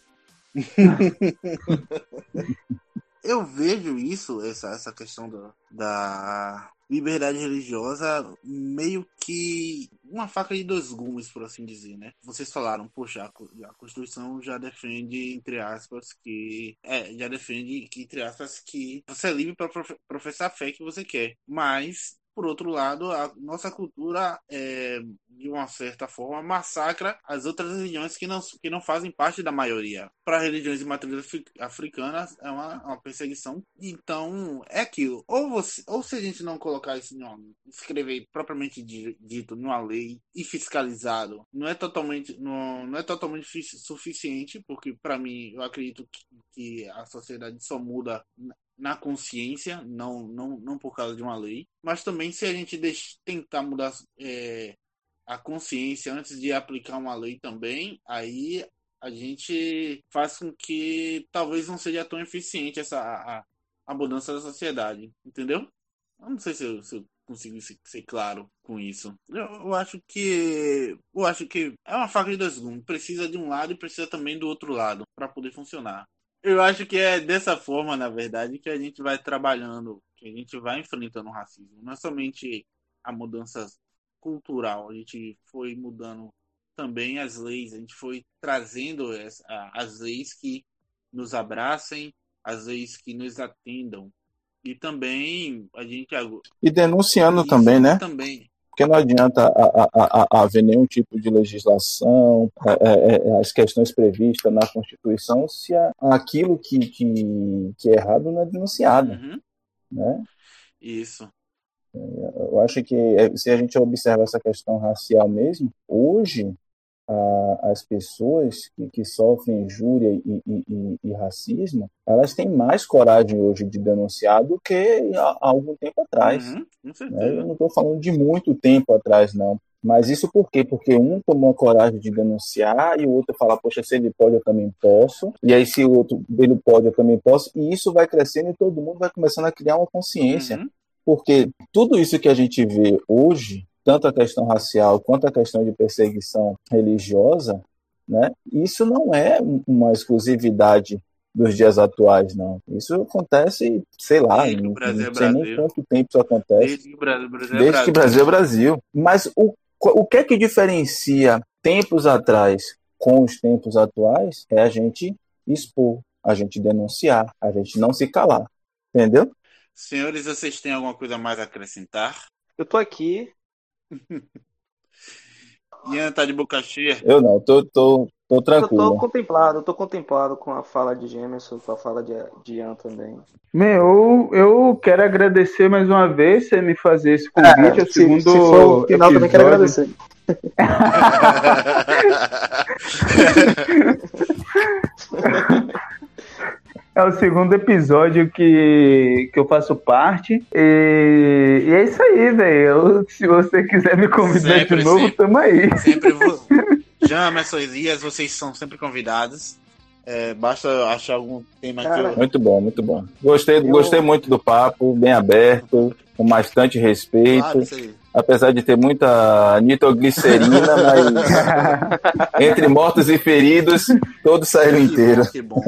(laughs) eu vejo isso, essa, essa questão do, da liberdade religiosa, meio que uma faca de dois gumes, por assim dizer, né? Vocês falaram, poxa, a, Constituição já defende, entre aspas, que. É, já defende, que, entre aspas, que você é livre para professar a fé que você quer. Mas por outro lado, a nossa cultura, é, de uma certa forma, massacra as outras religiões que não, que não fazem parte da maioria. Para religiões de matriz africanas, é uma, uma, perseguição. Então, é aquilo. Ou, você, ou se a gente não colocar isso, não, escrever propriamente dito numa lei e fiscalizado, não é totalmente, não, não é totalmente suficiente, porque, para mim, eu acredito que, que a sociedade só muda na consciência, não, não, não por causa de uma lei, mas também se a gente deixa, tentar mudar é, a consciência antes de aplicar uma lei também, aí a gente faz com que talvez não seja tão eficiente essa a, a mudança da sociedade, entendeu? Eu não sei se eu, se eu consigo ser, ser, claro com isso. Eu, eu, acho que eu acho que é uma faca de dois gumes. Precisa de um lado e precisa também do outro lado para poder funcionar. Eu acho que é dessa forma, na verdade, que a gente vai trabalhando, que a gente vai enfrentando o racismo. Não é somente a mudança cultural, a gente foi mudando também as leis, a gente foi trazendo as, as leis que nos abracem, as leis que nos atendam. E também a gente. E denunciando também, né? Também. Porque não adianta haver nenhum tipo de legislação, é, é, é, as questões previstas na Constituição, se aquilo que, que, que, é errado não é denunciado. Uhum. Né? Isso. Eu acho que se a gente observa essa questão racial mesmo, hoje a, as pessoas que, que sofrem injúria e, e, e, racismo, elas têm mais coragem hoje de denunciar do que há, algum tempo atrás. Uhum, né? Eu não estou falando de muito tempo atrás, não. Mas isso por quê? Porque um tomou a coragem de denunciar e o outro fala, poxa, se ele pode, eu também posso. E aí, se o outro ele pode, eu também posso. E isso vai crescendo e todo mundo vai começando a criar uma consciência. Uhum. Porque tudo isso que a gente vê hoje, tanto a questão racial quanto a questão de perseguição religiosa, né, isso não é uma exclusividade dos dias atuais, não. Isso acontece, sei lá, Desde não, não sei Brasil. nem quanto tempo isso acontece. Desde que o Brasil, Brasil é Desde Brasil. que Brasil é Brasil. Mas o, o que é que diferencia tempos atrás com os tempos atuais é a gente expor, a gente denunciar, a gente não se calar. Entendeu? Senhores, vocês têm alguma coisa mais a acrescentar? Eu tô aqui (laughs) Ian tá de boca cheia. Eu não, tô, tô, tô tranquilo. Eu tô contemplado, tô contemplado com a fala de Gemerson, com a fala de, de Ian também. Meu, eu, eu quero agradecer mais uma vez você me fazer esse convite. É, é o segundo se, se for o final, também quero agradecer. (laughs) (laughs) É o segundo episódio que, que eu faço parte. E, e é isso aí, velho. Se você quiser me convidar sempre, de novo, sempre, tamo aí. Sempre vou. (laughs) Jamerson, Elias, vocês são sempre convidados. É, basta achar algum tema Cara, que eu... Muito bom, muito bom. Gostei, eu... gostei muito do papo, bem aberto, com bastante respeito. Claro, apesar de ter muita nitroglicerina, (laughs) mas entre mortos e feridos, todos saíram inteiros. Que bom.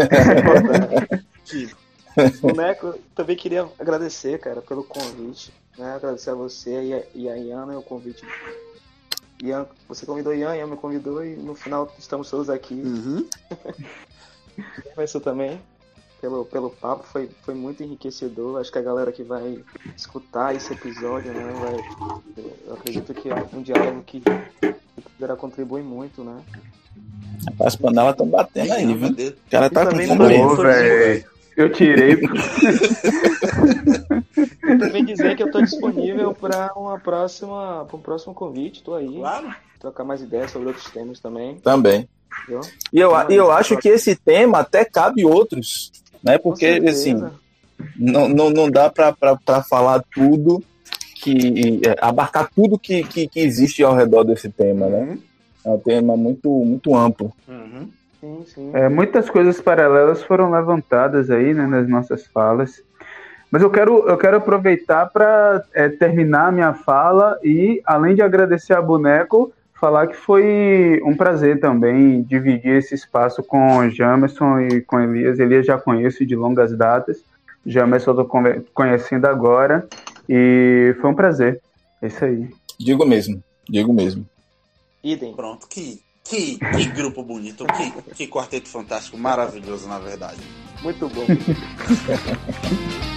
Que Boneco, (laughs) também queria agradecer, cara, pelo convite. Né? Agradecer a você e a, e a Ian, né, o convite. Ian, você convidou Ian, Ian me convidou e no final estamos todos aqui. Uhum. Você também pelo, pelo papo, foi, foi muito enriquecedor. Acho que a galera que vai escutar esse episódio, né, vai, eu acredito que é um diálogo que poderá contribuir muito, né? As panelas estão batendo aí, viu? O cara tá com fome. velho. Eu tirei. também dizer que eu estou disponível para uma próxima, para um próximo convite. Estou aí. Claro. Trocar mais ideias sobre outros temas também. Também. E eu, e eu acho que esse tema até cabe outros né? Porque, assim, não, não, não dá para falar tudo, que é, abarcar tudo que, que, que, existe ao redor desse tema, né? Uhum. É um tema muito, muito amplo. Uhum. Sim, sim. É, muitas coisas paralelas foram levantadas aí né, nas nossas falas. Mas eu quero, eu quero aproveitar para é, terminar a minha fala e, além de agradecer a Boneco, falar que foi um prazer também dividir esse espaço com Jamerson e com Elias. Elias já conheço de longas datas, Jamerson eu estou conhecendo agora e foi um prazer. É isso aí. Digo mesmo, digo mesmo. Idem. Pronto, que, que, que grupo bonito, que, que quarteto fantástico, maravilhoso, na verdade. Muito bom. (laughs)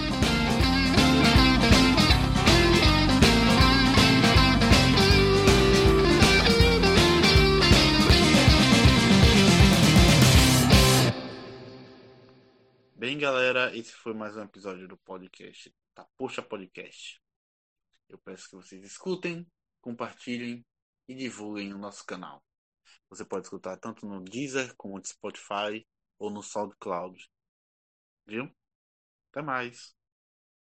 galera. Esse foi mais um episódio do podcast. Tá Poxa Podcast. Eu peço que vocês escutem, compartilhem e divulguem o nosso canal. Você pode escutar tanto no Deezer como no Spotify ou no SoundCloud. Viu? Até mais.